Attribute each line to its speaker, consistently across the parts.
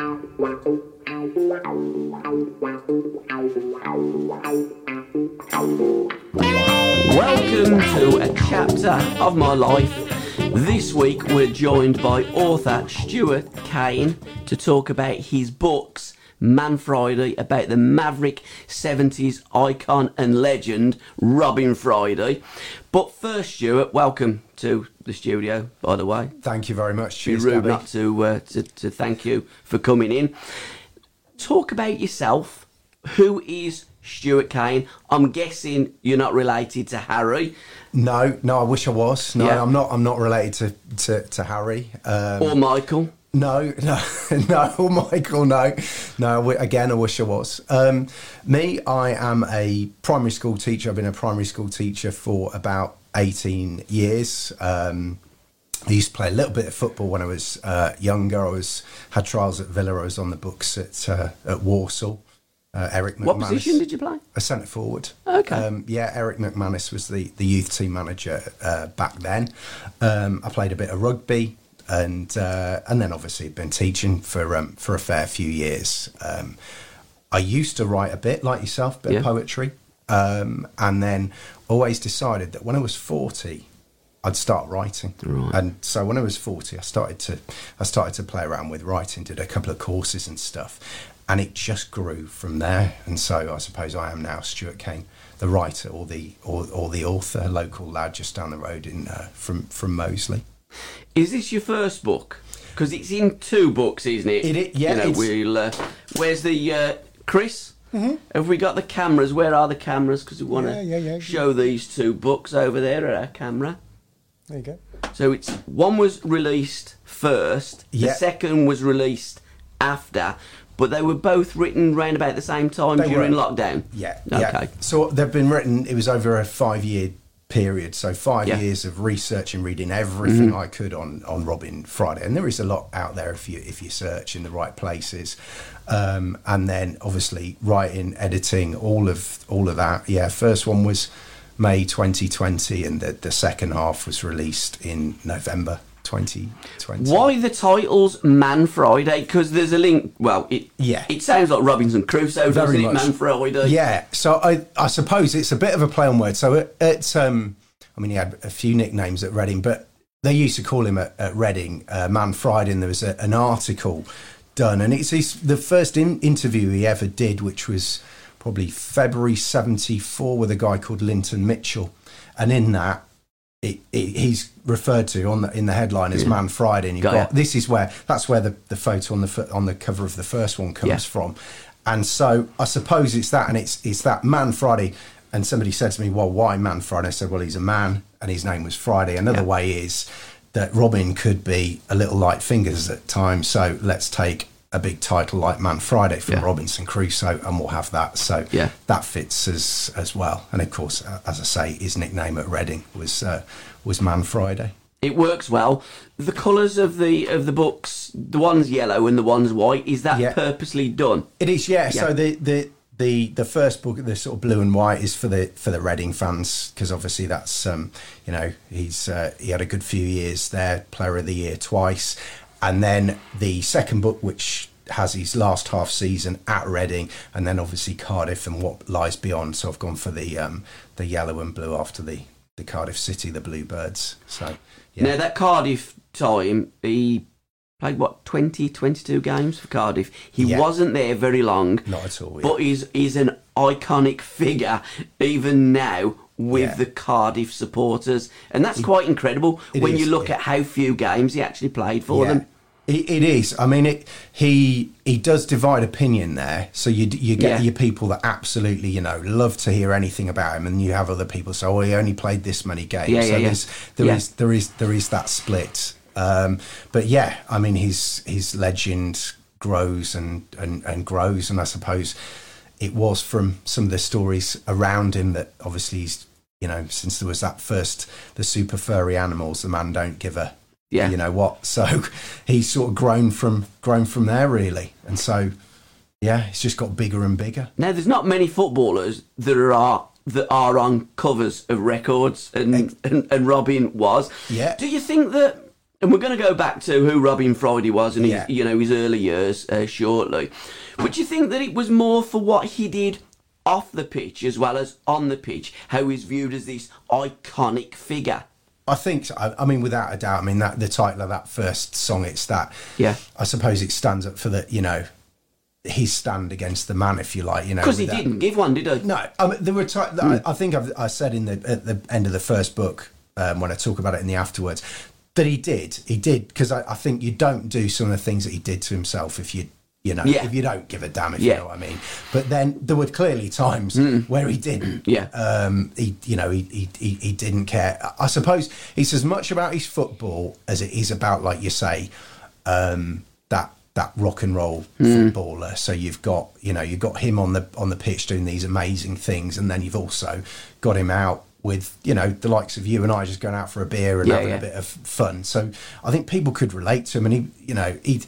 Speaker 1: Welcome to a chapter of my life. This week we're joined by author Stuart Kane to talk about his books Man Friday about the maverick 70s icon and legend Robin Friday. But first, Stuart, welcome to the studio, by the way.
Speaker 2: Thank you very much.
Speaker 1: Be
Speaker 2: Cheers,
Speaker 1: rude
Speaker 2: Gabbie.
Speaker 1: not to, uh, to, to thank you for coming in. Talk about yourself. Who is Stuart Kane? I'm guessing you're not related to Harry
Speaker 2: No, no, I wish I was. No,
Speaker 1: Yeah.
Speaker 2: I'm not. I'm not related to to, to Harry. Um,
Speaker 1: or Michael.
Speaker 2: no, no, no, or Michael. No, no. Again, I wish I was. Um, me, I am a primary school teacher. I've been a primary school teacher for about 18 years. Um, I used to play a little bit of football when I was uh, younger. I was had trials at Villa. I was on the books at uh, at Walsall. Uh, Eric McManus.
Speaker 1: What position did you play?
Speaker 2: A centre forward.
Speaker 1: Okay.
Speaker 2: Um, yeah, Eric McManus was the, the youth team manager uh, back then. Um, I played a bit of rugby, and uh, and then obviously been teaching for um, for a fair few years. Um, I used to write a bit like yourself, a bit
Speaker 1: Yeah.
Speaker 2: of poetry, um, and then always decided that when I was forty. I'd start writing,
Speaker 1: Right.
Speaker 2: and so when I was forty, I started to I started to play around with writing, did a couple of courses and stuff, and it just grew from there. And so I suppose I am now Stuart Kane, the writer or the or, or the author, local lad just down the road in uh, from from Moseley.
Speaker 1: Is this your first book? Because it's in two books, isn't it?
Speaker 2: It i- yeah,
Speaker 1: You know, we'll, uh, where's the uh, Chris? Mm-hmm. Have we got the cameras? Where are the cameras? Because we want to
Speaker 3: Yeah, yeah, yeah.
Speaker 1: show these two books over there at our camera.
Speaker 3: There you go.
Speaker 1: So it's one was released first, the second was released after, but they were both written round about the same time
Speaker 2: They
Speaker 1: during
Speaker 2: were.
Speaker 1: lockdown.
Speaker 2: Yeah,
Speaker 1: Okay.
Speaker 2: yeah. So they've been written. It was over a five-year period. So five
Speaker 1: Yeah. Mm-hmm.
Speaker 2: years of research and reading everything I could on on Robin Friday, and there is a lot out there if you if you search in the right places. Um, and then obviously writing, editing, all of all of that. Yeah, first one was May 2020, and the the second half was released in November 2020.
Speaker 1: Why the titles Man Friday? Because there's a link. Well, it
Speaker 2: Yeah.
Speaker 1: it sounds like Robinson Crusoe, doesn't
Speaker 2: Very
Speaker 1: it?
Speaker 2: much.
Speaker 1: Man Friday.
Speaker 2: Yeah, so I, I suppose it's a bit of a play on words. So it, it's, um, I mean, he had a few nicknames at Reading, but they used to call him at, at Reading uh, Man Friday, and there was a, an article done, and it's his, the first in, interview he ever did, which was probably February '74 with a guy called Linton Mitchell, and in that. It, it, he's referred to on the in the headline as Man Friday, and you've
Speaker 1: Got
Speaker 2: got, this is where that's where the, the photo on the on the cover of the first one comes
Speaker 1: Yeah.
Speaker 2: from, and so I suppose it's that, and it's it's that Man Friday. And somebody said to me, "Well, why Man Friday?" I said, "Well, he's a man, and his name was Friday." Another
Speaker 1: Yeah.
Speaker 2: way is that Robin could be a little light fingers at times, so let's take a big title like Man Friday from
Speaker 1: Yeah.
Speaker 2: Robinson Crusoe, and we'll have that. So
Speaker 1: Yeah.
Speaker 2: that fits as as well. And of course, uh, as I say, his nickname at Reading was uh, was Man Friday.
Speaker 1: It works well. The colours of the of the books, the one's yellow and the one's white. Is that
Speaker 2: Yeah.
Speaker 1: purposely done?
Speaker 2: It is, yeah.
Speaker 1: Yeah.
Speaker 2: So the the the the first book, the sort of blue and white, is for the for the Reading fans because obviously that's um, you know he's uh, he had a good few years there, Player of the Year twice, and then the second book, which has his last half season at Reading, and then obviously Cardiff and what lies beyond. So I've gone for the um, the yellow and blue after the the Cardiff City, the Bluebirds. So yeah,
Speaker 1: Now that Cardiff time, he played what 20, 22 games for Cardiff. He
Speaker 2: Yeah.
Speaker 1: wasn't there very long,
Speaker 2: not at all.
Speaker 1: but he's he's an iconic figure even now with
Speaker 2: Yeah.
Speaker 1: the Cardiff supporters, and that's quite incredible
Speaker 2: It
Speaker 1: when
Speaker 2: is,
Speaker 1: you look
Speaker 2: yeah.
Speaker 1: at how few games he actually played for
Speaker 2: Yeah.
Speaker 1: them.
Speaker 2: It, it is. I mean, it. He he does divide opinion there. So you you get
Speaker 1: Yeah.
Speaker 2: your people that absolutely you know love to hear anything about him, and you have other people say, "Oh, he only played this many games."
Speaker 1: Yeah,
Speaker 2: so
Speaker 1: yeah, yeah.
Speaker 2: there's there
Speaker 1: Yeah.
Speaker 2: is- there is there is that split. Um, but yeah, I mean, his his legend grows and, and and grows, and I suppose it was from some of the stories around him that obviously he's you know since there was that first the super furry animals, the man don't give a
Speaker 1: Yeah.
Speaker 2: you know what so he's sort of grown from grown from there really and so yeah it's just got bigger and bigger
Speaker 1: Now, there's not many footballers that are that are on covers of records, and and, and Robin was.
Speaker 2: Yeah.
Speaker 1: Do you think that And we're going to go back to who Robin Friday was and
Speaker 2: Yeah.
Speaker 1: his, you know, his early years uh, shortly. Would you think that it was more for what he did off the pitch as well as on the pitch? How he's viewed as this iconic figure?
Speaker 2: I think, so. I, I mean, without a doubt, I mean, that the title of that first song, it's that.
Speaker 1: Yeah.
Speaker 2: I suppose it stands up for the, you know, his stand against the man, if you like, you know.
Speaker 1: Because he
Speaker 2: that-
Speaker 1: didn't give one, did he?
Speaker 2: No, I mean, there were. T- I, I think I've, I said in the at the end of the first book um, when I talk about it in the afterwards that he did. He did because I, I think you don't do some of the things that he did to himself if you. You know,
Speaker 1: Yeah.
Speaker 2: if you don't give a damn, if
Speaker 1: Yeah.
Speaker 2: you know what I mean. But then there were clearly times where he didn't.
Speaker 1: Yeah.
Speaker 2: Um, he, you know, he, he, he, he didn't care. I suppose it's as much about his football as it is about, like you say, um, that that rock and roll footballer. So you've got you know you've got him on the on the pitch doing these amazing things, and then you've also got him out with you know the likes of you and I just going out for a beer and
Speaker 1: Yeah,
Speaker 2: having
Speaker 1: yeah.
Speaker 2: a bit of fun. So I think people could relate to him, and he you know he.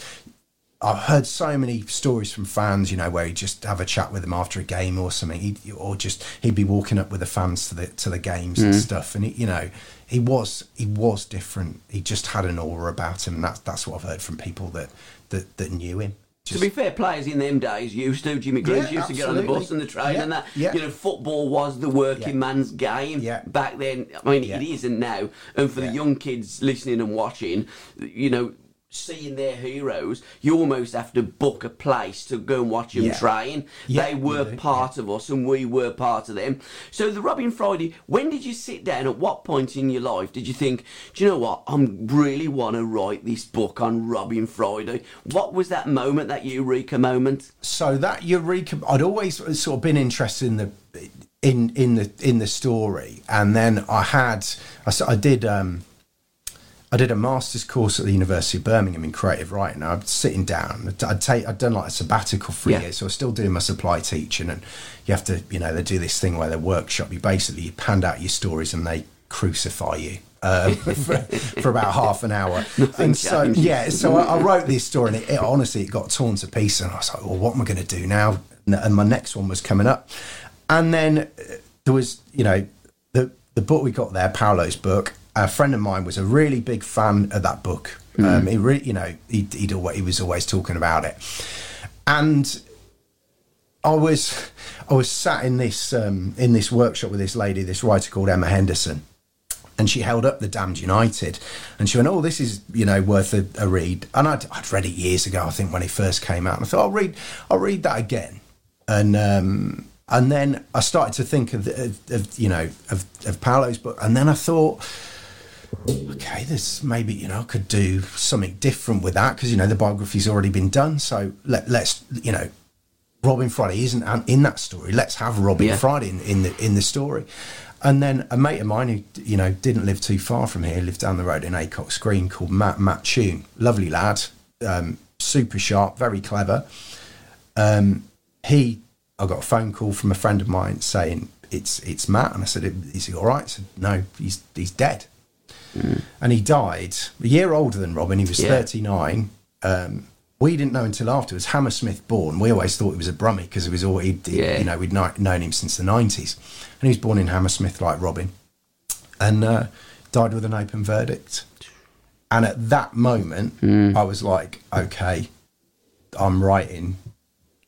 Speaker 2: I've heard so many stories from fans, you know, where he'd just have a chat with them after a game or something, he'd, or just he'd be walking up with the fans to the to the games and mm. stuff, and he, you know, he was he was different. He just had an aura about him, and that's that's what I've heard from people that that, that knew him.
Speaker 1: To be fair, players in them days used to. Jimmy Greaves
Speaker 2: Yeah,
Speaker 1: used to get on the bus and the train
Speaker 2: Yeah,
Speaker 1: and that.
Speaker 2: yeah.
Speaker 1: You know, football was the working
Speaker 2: Yeah.
Speaker 1: man's game
Speaker 2: Yeah.
Speaker 1: back then. I mean,
Speaker 2: Yeah.
Speaker 1: it isn't now. And for
Speaker 2: Yeah.
Speaker 1: the young kids listening and watching, you know, seeing their heroes, you almost have to book a place to go and watch them
Speaker 2: Yeah.
Speaker 1: train.
Speaker 2: Yeah,
Speaker 1: they were
Speaker 2: do,
Speaker 1: part of us and we were part of them. So the Robin Friday, when did you sit down? At what point in your life did you think, do you know what? I really want to write this book on Robin Friday. What was that moment, that eureka moment?
Speaker 2: so that Eureka, I'd always sort of been interested in the in in the in the story, and then I had I did um, I did a master's course at the University of Birmingham in creative writing. I was sitting down. I'd- take I'd done like a sabbatical for a
Speaker 1: Yeah.
Speaker 2: year, so I was still doing my supply teaching, and you have to you know they do this thing where they workshop you basically you hand out your stories and they crucify you. Um, for, for about half an hour, and so
Speaker 1: changes.
Speaker 2: yeah, so I, I wrote this story, and it, it honestly it got torn to pieces, and I was like, "Well, what am I going to do now?" And, and my next one was coming up, and then uh, there was, you know, the the book we got there, Paolo's book. A friend of mine was a really big fan of that book. Um, he really, you know, he he'd always, he was always talking about it, and I was I was sat in this um, in this workshop with this lady, this writer called Emma Henderson, and she held up the Damned United, and she went, "Oh, this is you know worth a, a read." And I'd, I'd read it years ago, I think, when it first came out. And I thought, "I'll read I'll read that again," and um, and then I started to think of, the, of, of you know of, of Paolo's book, and then I thought okay, this maybe you know I could do something different with that because you know the biography's already been done. So let, let's you know, Robin Friday isn't in that story. Let's have Robin
Speaker 1: Yeah.
Speaker 2: Friday in, in the in the story. And then a mate of mine who you know didn't live too far from here, lived down the road in Acocks Green, called Matt Matt Tune, lovely lad, um, super sharp, very clever. Um, he, I got a phone call from a friend of mine saying it's it's Matt, and I said, "Is he all right?" I said, "No, he's he's dead." And he died a year older than Robin. He was
Speaker 1: Yeah.
Speaker 2: 39. Um, we didn't know until afterwards. Hammersmith born. We always thought he was a Brummie because he was all, he'd, he-
Speaker 1: Yeah.
Speaker 2: you know, we'd kno- known him since the 90s. And he was born in Hammersmith like Robin and uh, died with an open verdict. And at that moment, I was like, okay, I'm writing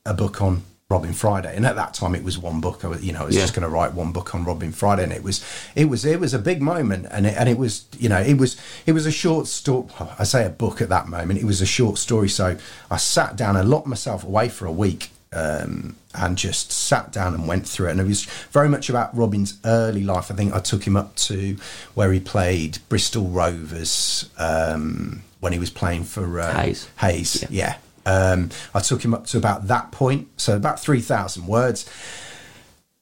Speaker 2: a book on Robin Friday, and at that time it was one book. I was, you know, I was
Speaker 1: Yeah.
Speaker 2: just going to write one book on Robin Friday, and it was, it was, it was a big moment, and it, and it was, you know, it was, it was a short story. I say a book at that moment. It was a short story, so I sat down and locked myself away for a week. Um, and just sat down and went through it. And it was very much about Robin's early life. I think I took him up to where he played Bristol Rovers um, when he was playing for uh,
Speaker 1: Hayes.
Speaker 2: Hayes,
Speaker 1: Yeah.
Speaker 2: yeah. Um, I took him up to about that point, so about three thousand words,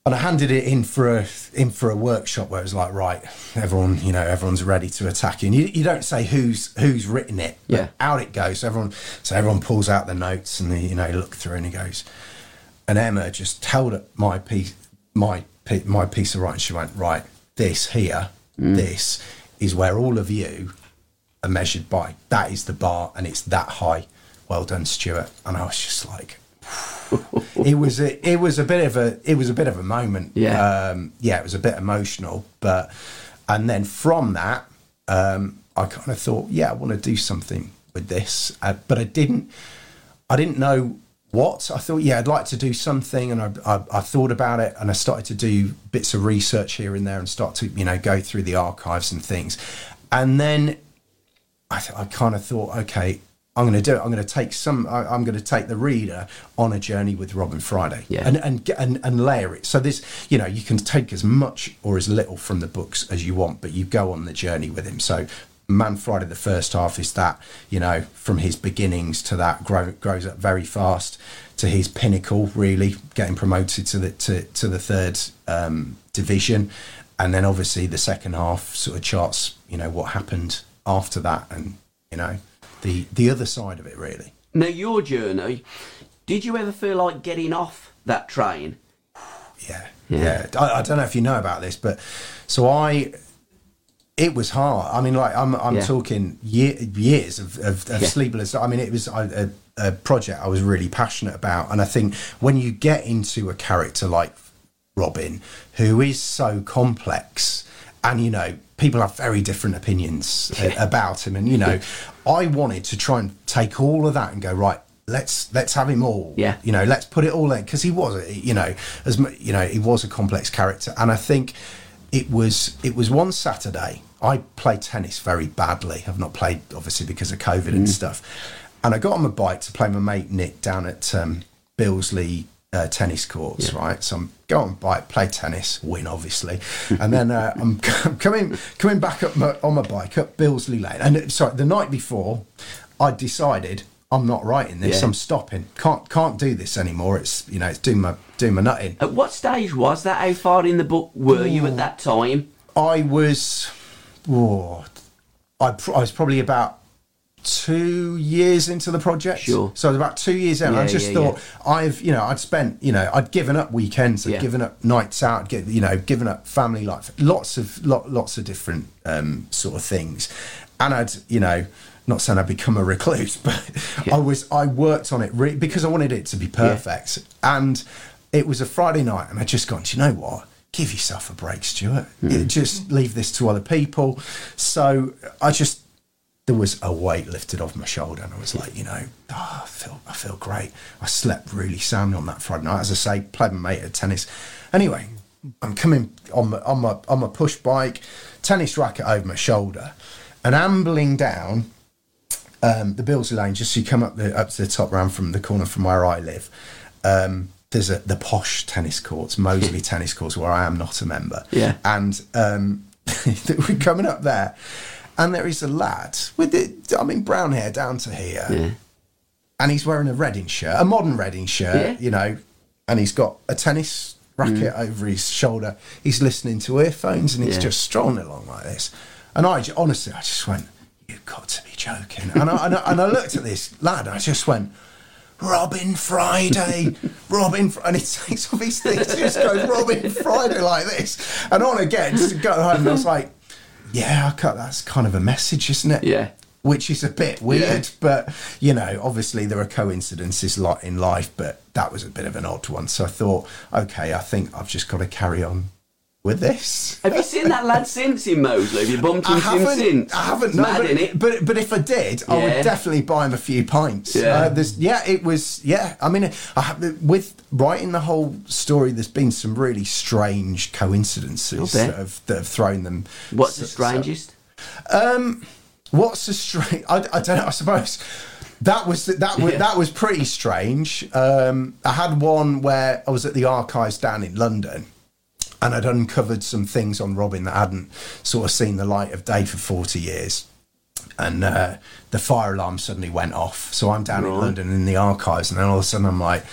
Speaker 2: and I handed it in for a in for a workshop where it was like, right, everyone, you know, everyone's ready to attack you. And you, you don't say who's who's written it, but
Speaker 1: Yeah.
Speaker 2: out it goes. So everyone, so everyone pulls out the notes and they, you know look through and he goes, and Emma just held up my piece, my my piece of writing. She went, right, this here, this is where all of you are measured by. That is the bar, and it's that high. Well done, Stuart. And I was just like, it was a, it was a bit of a it was a bit of a moment.
Speaker 1: Yeah.
Speaker 2: um, yeah, it was a bit emotional, but and then from that, um, I kind of thought, yeah, I want to do something with this, uh, but I didn't. I didn't know what. I thought, yeah, I'd like to do something, and I, I, I, thought about it, and I started to do bits of research here and there, and start to you know go through the archives and things, and then I, th- I kind of thought, okay, I'm going to do it. I'm going to take some. I, am going to take the reader on a journey with Robin Friday,
Speaker 1: yeah.
Speaker 2: and, and and and layer it. So this, you know, you can take as much or as little from the books as you want, but you go on the journey with him. So Man Friday, the first half is that you know from his beginnings to that grow, grows up very fast to his pinnacle, really getting promoted to the to, to the third um, division, and then obviously the second half sort of charts you know what happened after that, and you know the the other side of it really.
Speaker 1: Now your journey, did you ever feel like getting off that train?
Speaker 2: Yeah, yeah. yeah. I, I don't know if you know about this, but so I it was hard. I mean, like I'm, I'm yeah. talking year, years of, of, of yeah. sleepless. I mean, it was a, a, project I was really passionate about, and I think when you get into a character like Robin, who is so complex, and you know, people have very different opinions yeah. about him, and you know, I wanted to try and take all of that and go right. Let's let's have him all.
Speaker 1: Yeah.
Speaker 2: You know, let's put it all in because he was, you know, as you know, he was a complex character, and I think it was it was one Saturday. I played tennis very badly. I've not played obviously because of COVID mm. and stuff. And I got on my bike to play my mate Nick down at um, Billesley uh, tennis courts, yeah. right? So I'm go on bike, play tennis, win obviously, and then uh, I'm coming coming back up my, on my bike up Billesley Lane. And uh, sorry, the night before, I decided I'm not writing this. Yeah. I'm stopping. Can't can't do this anymore. It's you know it's doing my doing my nutting.
Speaker 1: At what stage was that? How far in the book were Ooh, you at that time?
Speaker 2: I was. Oh, I, I was probably about two years into the project.
Speaker 1: Sure.
Speaker 2: So I was about two years in. Yeah, I just yeah, thought yeah. I've, you know, I'd spent, you know, I'd given up weekends, I'd given up nights out, get, you know, given up family life, lots of, lot, lots of different um, sort of things, and I'd, you know, not saying I'd become a recluse, but. I was I worked on it re- because I wanted it to be perfect. And it was a Friday night, and I just gone, Do you know what? Give yourself a break, Stuart. Mm. Just leave this to other people. So I just there was a weight lifted off my shoulder, and I was like, you know, oh, I feel I feel great. I slept really soundly on that Friday night. As I say, played my mate at tennis. Anyway, I'm coming on my on my on my push bike, tennis racket over my shoulder, and ambling down um, the Billesley Lane, just so you come up the up to the top round from the corner from where I live. Um, there's a, the posh tennis courts, Moseley tennis courts, where I am not a member.
Speaker 1: Yeah,
Speaker 2: and um, we're coming up there, and there is a lad with the, I mean, brown hair down to here,
Speaker 1: yeah.
Speaker 2: and he's wearing a Reading shirt, a modern Reading shirt, yeah. you know, and he's got a tennis racket mm. over his shoulder. He's listening to earphones, and he's yeah. just strolling along like this. And I honestly, I just went, you've got to be joking. And I, and I, and I looked at this lad, and I just went, Robin Friday, Robin, Fr-, and he takes off his thing, just goes Robin Friday like this, and on again to go home. And I was like, yeah, that's kind of a message, isn't it?
Speaker 1: Yeah.
Speaker 2: Which is a bit weird, yeah. but you know, obviously there are coincidences lot in life, but that was a bit of an odd one. So I thought, okay, I think I've just got to carry on with this.
Speaker 1: Have you seen that lad since in Moseley? Have you bumped into him since?
Speaker 2: I haven't. No, but, it? but but if I did, yeah. I would definitely buy him a few pints. Yeah, uh, yeah, it was. Yeah, I mean, I with writing the whole story, there's been some really strange coincidences that have, that have thrown them.
Speaker 1: What's so, the strangest?
Speaker 2: So, um, what's the strange? I, I don't know. I suppose that was that was yeah. that was pretty strange. Um, I had one where I was at the archives down in London and I'd uncovered some things on Robin that hadn't sort of seen the light of day for 40 years. And uh, the fire alarm suddenly went off. So I'm down right. in London in the archives, and then all of a sudden I'm like,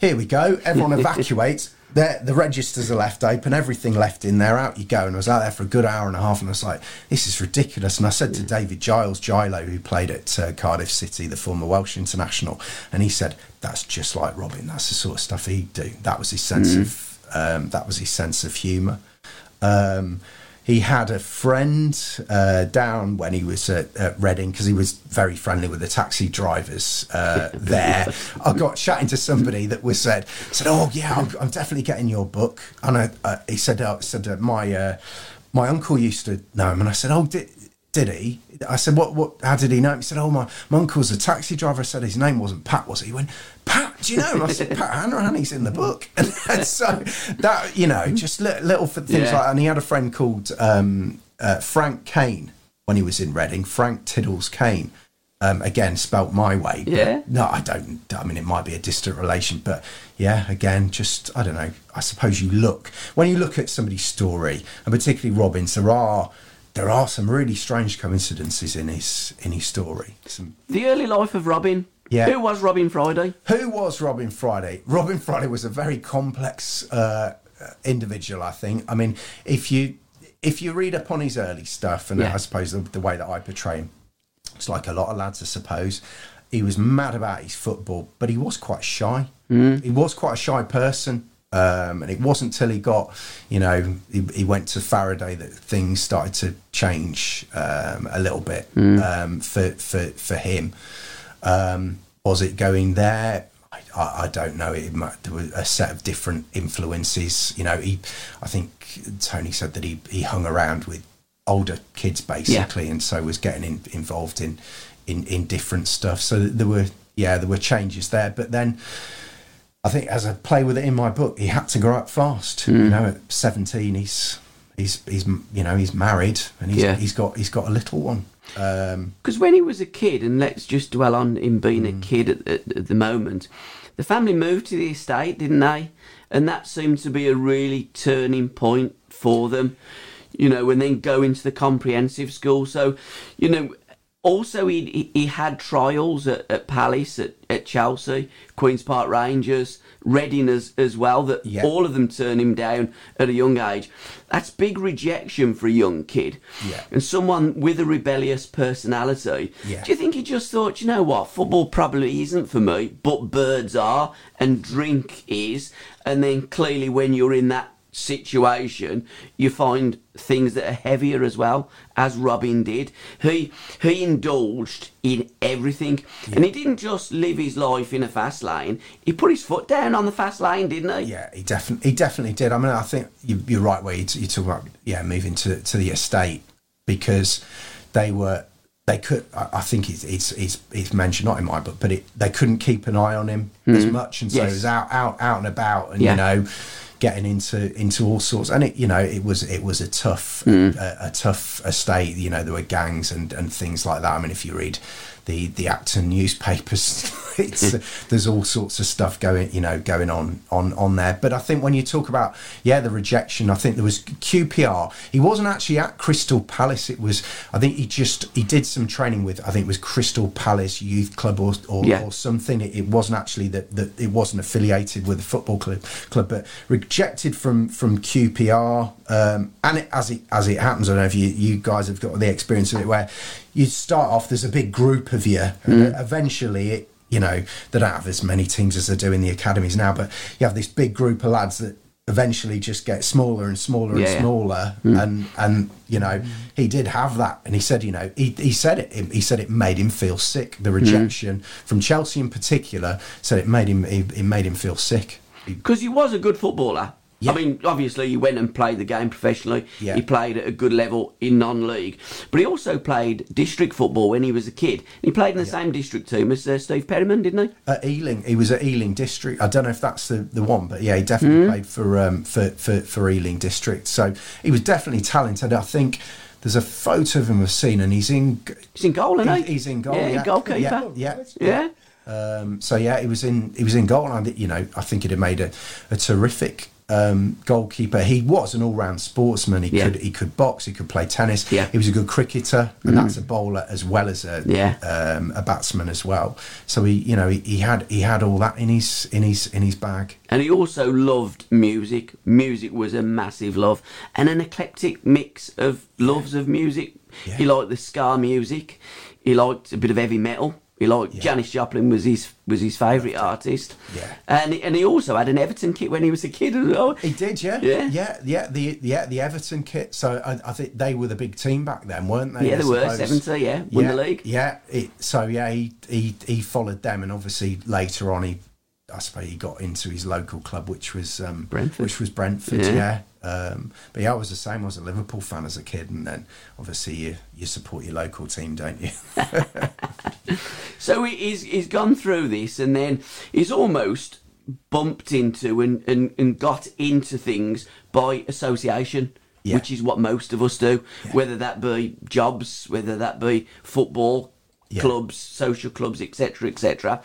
Speaker 2: here we go. Everyone evacuates. The, the registers are left open, everything left in there, out you go. And I was out there for a good hour and a half, and I was like, this is ridiculous. And I said to David Giles, Gilo, who played at uh, Cardiff City, the former Welsh international, and he said, that's just like Robin. That's the sort of stuff he'd do. That was his sense mm. of um, that was his sense of humour. Um, he had a friend uh, down when he was at, at Reading because he was very friendly with the taxi drivers uh, there. I got chatting to somebody that was said said, "Oh yeah, I'm, I'm definitely getting your book." And I, uh, he said, uh, "said uh, my uh, my uncle used to know him," and I said, "Oh, did, Did he? I said, what, what, how did he know? He said, oh, my, my uncle's a taxi driver. I said, his name wasn't Pat, was it? He went, Pat, do you know him? I said, Pat Hanrahan's in the book. And, and so that, you know, just little, little things
Speaker 1: Yeah.
Speaker 2: like that. And he had a friend called um, uh, Frank Kane when he was in Reading, Frank Tiddles Kane. Um, again, spelt my way.
Speaker 1: Yeah.
Speaker 2: No, I don't. I mean, it might be a distant relation, but yeah, again, just I don't know. I suppose you look when you look at somebody's story, and particularly Robin's, there are there are some really strange coincidences in his in his story. Some,
Speaker 1: The early life of Robin.
Speaker 2: Yeah.
Speaker 1: Who was Robin Friday?
Speaker 2: who was Robin Friday? Robin Friday was a very complex uh, individual. I think. I mean, if you if you read up on his early stuff, and
Speaker 1: Yeah.
Speaker 2: I suppose the, the way that I portray him, it's like a lot of lads, I suppose. He was mad about his football, but he was quite shy. He was quite a shy person. Um, and it wasn't till he got, you know, he, he went to Faraday that things started to change um, a little bit um, for, for, for him. Um, was it going there? I, I, I don't know. It might, there were a set of different influences. You know, he, I think Tony said that he, he hung around with older kids basically, and so was getting in, involved in, in in different stuff. So there were yeah there were changes there, but then. I think as I play with it in my book, he had to grow up fast. You know, at seventeen, he's he's he's you know he's married and he's
Speaker 1: Yeah.
Speaker 2: he's got he's got a little one. Um,
Speaker 1: Because when he was a kid, and let's just dwell on him being
Speaker 2: Mm.
Speaker 1: a kid at, at, at the moment, the family moved to the estate, didn't they? And that seemed to be a really turning point for them, you know, and then go into the comprehensive school. So, you know, also he he, had trials at, at Palace, at, at Chelsea, Queens Park Rangers, Reading as, as well, that
Speaker 2: Yeah.
Speaker 1: all of them turned him down at a young age. That's big rejection for a young kid.
Speaker 2: Yeah.
Speaker 1: And someone with a rebellious personality.
Speaker 2: Yeah.
Speaker 1: Do you think he just thought, you know what, football probably isn't for me, but birds are and drink is? And then clearly, when you're in that situation, you find things that are heavier as well, as Robin did. He he indulged in everything, and he didn't just live his life in a fast lane. He put his foot down on the fast lane, didn't he?
Speaker 2: Yeah, he definitely he definitely did. I mean, I think you, you're right where you, you talk about yeah moving to to the estate because they were they could. I, think it's, it's it's it's mentioned not in my book, but it, they couldn't keep an eye on him as hmm. much, and so
Speaker 1: Yes.
Speaker 2: he was out out out and about, and
Speaker 1: Yeah.
Speaker 2: you know. Getting into into all sorts, and it you know it was it was a tough
Speaker 1: Mm.
Speaker 2: a, a tough estate. You know there were gangs and, and things like that. I mean, if you read the the Acton newspapers, it's there's all sorts of stuff going you know going on on on there. But I think when you talk about yeah the rejection, I think there was QPR. He wasn't actually at Crystal Palace. It was I think he just he did some training with I think it was Crystal Palace Youth Club or or,
Speaker 1: Yeah.
Speaker 2: or something. It, it wasn't actually that that it wasn't affiliated with the football club club, but rejected from from QPR. Um, and it, as it as it happens, I don't know if you you guys have got the experience of it where you start off. There's a big group of you, and eventually it. You know, they don't have as many teams as they do in the academies now, but you have this big group of lads that eventually just get smaller and smaller
Speaker 1: Yeah,
Speaker 2: and
Speaker 1: yeah.
Speaker 2: smaller hmm. and and you know he did have that and he said you know he, he said it he said it made him feel sick the hmm. rejection from chelsea in particular said it made him it, it made him feel sick
Speaker 1: Because he was a good footballer.
Speaker 2: Yeah.
Speaker 1: I mean, obviously, he went and played the game professionally.
Speaker 2: Yeah.
Speaker 1: He played at a good level in non-league, but he also played district football when he was a kid. He played in the same district team as uh, Steve Perryman, didn't he?
Speaker 2: at Ealing, he was at Ealing District. I don't know if that's the, the one, but yeah, he definitely played for, um, for for for Ealing District. So he was definitely talented. I think there's a photo of him I've seen, and he's in
Speaker 1: He's in goal, isn't he?
Speaker 2: He- he's in goal.
Speaker 1: Yeah,
Speaker 2: Yeah,
Speaker 1: goalkeeper.
Speaker 2: Yeah, yeah,
Speaker 1: Yeah.
Speaker 2: Um, so yeah, he was in he was in goal, and you know I think he'd have made a, a terrific um, goalkeeper. He was an all round sportsman. He
Speaker 1: Yeah.
Speaker 2: could he could box. He could play tennis.
Speaker 1: Yeah.
Speaker 2: He was a good cricketer, and that's a bowler as well as a
Speaker 1: Yeah.
Speaker 2: um, a batsman as well. So he you know he, he had he had all that in his in his in his bag.
Speaker 1: And he also loved music. Music was a massive love, and an eclectic mix of loves of music. He liked the ska music. He liked a bit of heavy metal. He liked
Speaker 2: Yeah.
Speaker 1: Janis Joplin was his was his favourite artist.
Speaker 2: Yeah.
Speaker 1: and and he also had an Everton kit when he was a kid as well.
Speaker 2: He did, yeah,
Speaker 1: Yeah.
Speaker 2: yeah, yeah. The yeah the Everton kit. So I, I think they were the big team back then, weren't they?
Speaker 1: Yeah, they were seventy. Yeah, won
Speaker 2: yeah,
Speaker 1: the league.
Speaker 2: Yeah. It, so yeah, he, he he followed them, and obviously later on, he I suppose he got into his local club, which was um,
Speaker 1: Brentford.
Speaker 2: which was Brentford.
Speaker 1: Yeah.
Speaker 2: Yeah. Um, but yeah, I was the same. I was a Liverpool fan as a kid, and then obviously you you support your local team, don't you?
Speaker 1: So he- he's he's gone through this, and then he's almost bumped into and, and, and got into things by association,
Speaker 2: Yeah.
Speaker 1: which is what most of us do. Whether that be jobs, whether that be football
Speaker 2: Yeah.
Speaker 1: clubs, social clubs, etc., etc.,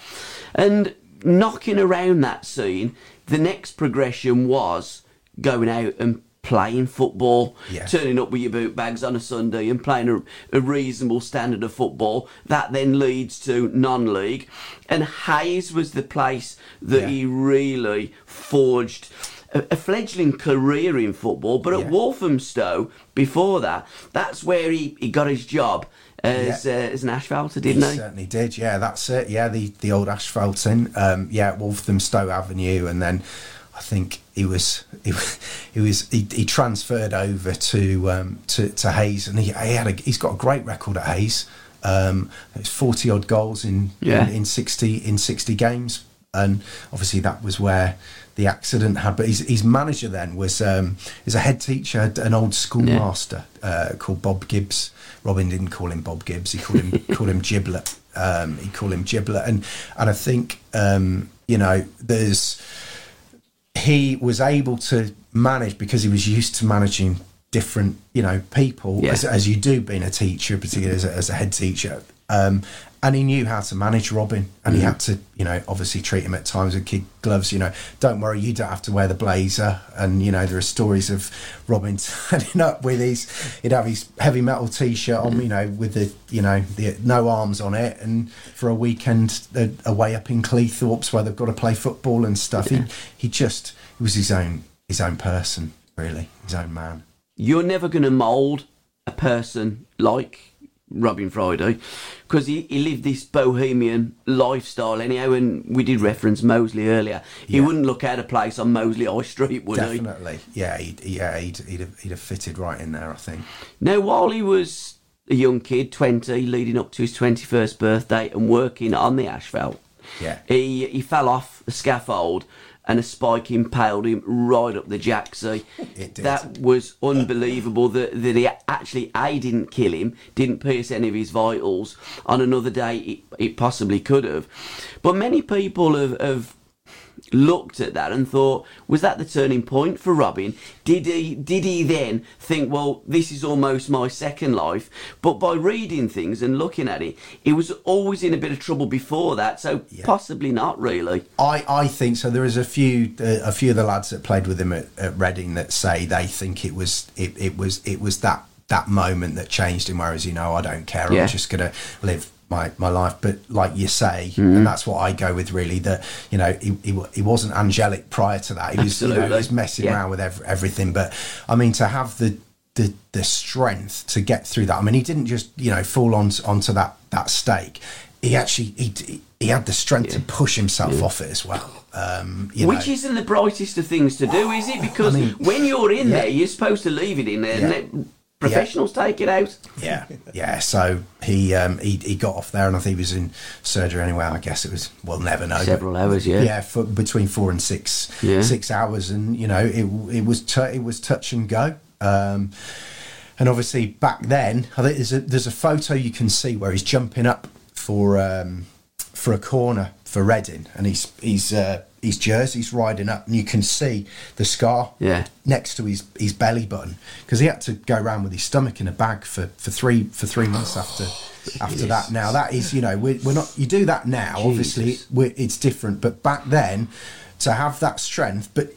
Speaker 1: and knocking around that scene. The next progression was going out and playing football,
Speaker 2: Yeah.
Speaker 1: turning up with your boot bags on a Sunday and playing a, a reasonable standard of football. That then leads to non-league, and Hayes was the place that
Speaker 2: Yeah.
Speaker 1: he really forged. A, fledgling career in football, but at
Speaker 2: Yeah.
Speaker 1: Walthamstow before that, that's where he, he got his job as
Speaker 2: Yeah.
Speaker 1: uh, as an asphalter, didn't he?
Speaker 2: certainly did. Yeah, that's it. Yeah, the the old asphalting. Um, yeah, at Walthamstow Avenue, and then I think he was he, was- he was he, he transferred over to um, to to Hayes, and he, he had a, he's got a great record at Hayes. Um, it's forty odd goals in,
Speaker 1: Yeah.
Speaker 2: in in sixty in sixty games, and obviously that was where the accident had. But his, his manager then was um, is a head teacher, an old schoolmaster uh, called Bob Gibbs. Robin didn't call him Bob Gibbs; he called him called him Giblet. Um, he called him Giblet, and and I think um, you know there's he was able to manage because he was used to managing different you know people
Speaker 1: Yeah.
Speaker 2: as, as you do being a teacher particularly as a, as a head teacher um, and he knew how to manage Robin and he had to you know obviously treat him at times with kid gloves you know. Don't worry you don't have to wear the blazer. And you know there are stories of Robin turning up with his he'd have his heavy metal t-shirt on you know with the you know the no arms on it. And for a weekend uh, away up in Cleethorpes where they've got to play football and stuff he he just he was his own his own person really his own man.
Speaker 1: You're never going to mould a person like Robin Friday because he, he lived this bohemian lifestyle anyhow. Oh, and we did reference Moseley earlier. He
Speaker 2: Yeah.
Speaker 1: wouldn't look out of place on Moseley High Street, would he?
Speaker 2: Definitely, yeah, he'd, yeah, he'd, he'd, have, he'd have fitted right in there, I think.
Speaker 1: Now, while he was a young kid, 20, leading up to his 21st birthday and working on the asphalt,
Speaker 2: Yeah.
Speaker 1: he, he fell off the scaffold and a spike impaled him right up the jacksie. Eh?
Speaker 2: It did.
Speaker 1: That was unbelievable that, that he actually, A, didn't kill him, didn't pierce any of his vitals. On another day, it, it possibly could have. But many people have, have looked at that and thought, was that the turning point for Robin? Did he did he then think, well, this is almost my second life? But by reading things and looking at it, he was always in a bit of trouble before that, so possibly not really.
Speaker 2: I, I think so. There is a few uh, a few of the lads that played with him at, at Reading that say they think it was it, it was it was that that moment that changed him. Whereas you know I don't care.
Speaker 1: Yeah.
Speaker 2: I'm just gonna live my, my life. But like you say,
Speaker 1: Mm-hmm.
Speaker 2: and that's what I go with really. That you know he, he, he wasn't angelic prior to that. He was you know he was messing
Speaker 1: Yeah.
Speaker 2: around with ev- everything. But I mean to have the the the strength to get through that. I mean he didn't just you know fall on onto that that stake. He actually he he had the strength to push himself off it as well. Um, you
Speaker 1: Which
Speaker 2: know.
Speaker 1: isn't the brightest of things to do, is it? Because
Speaker 2: mean,
Speaker 1: when you're in
Speaker 2: yeah.
Speaker 1: there, you're supposed to leave it in there
Speaker 2: Yeah.
Speaker 1: professionals take it out.
Speaker 2: Yeah, yeah. So he um, he he got off there, and I think he was in surgery anyway. I guess it was. We'll never know.
Speaker 1: Several hours, yeah.
Speaker 2: Yeah, for between four and six
Speaker 1: Yeah.
Speaker 2: six hours, and you know it it was t- it was touch and go. Um, and obviously back then, I think there's a there's a photo you can see where he's jumping up for um, for a corner for Reading, and he's he's uh, his jersey's riding up, and you can see the scar
Speaker 1: Yeah.
Speaker 2: next to his, his belly button because he had to go around with his stomach in a bag for, for three for three months after after that. Now that is you know we're, we're not you do that now obviously
Speaker 1: Jesus.
Speaker 2: we're, it's different, but back then to have that strength, but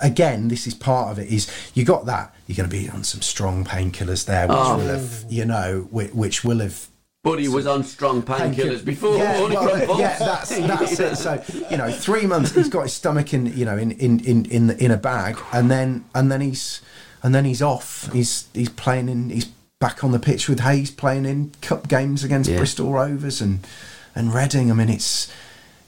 Speaker 2: again this is part of it is you got that you're going to be on some strong painkillers there which
Speaker 1: Oh.
Speaker 2: will have you know which, which will have
Speaker 1: But he was on strong painkillers before.
Speaker 2: yeah,
Speaker 1: wasn't he,
Speaker 2: well, yeah, that's that's it. So you know, three months he's got his stomach in you know in in in in, the, in a bag, and then and then he's and then he's off. He's he's playing in. He's back on the pitch with Hayes, playing in cup games against
Speaker 1: Yeah.
Speaker 2: Bristol Rovers and and Reading. I mean, it's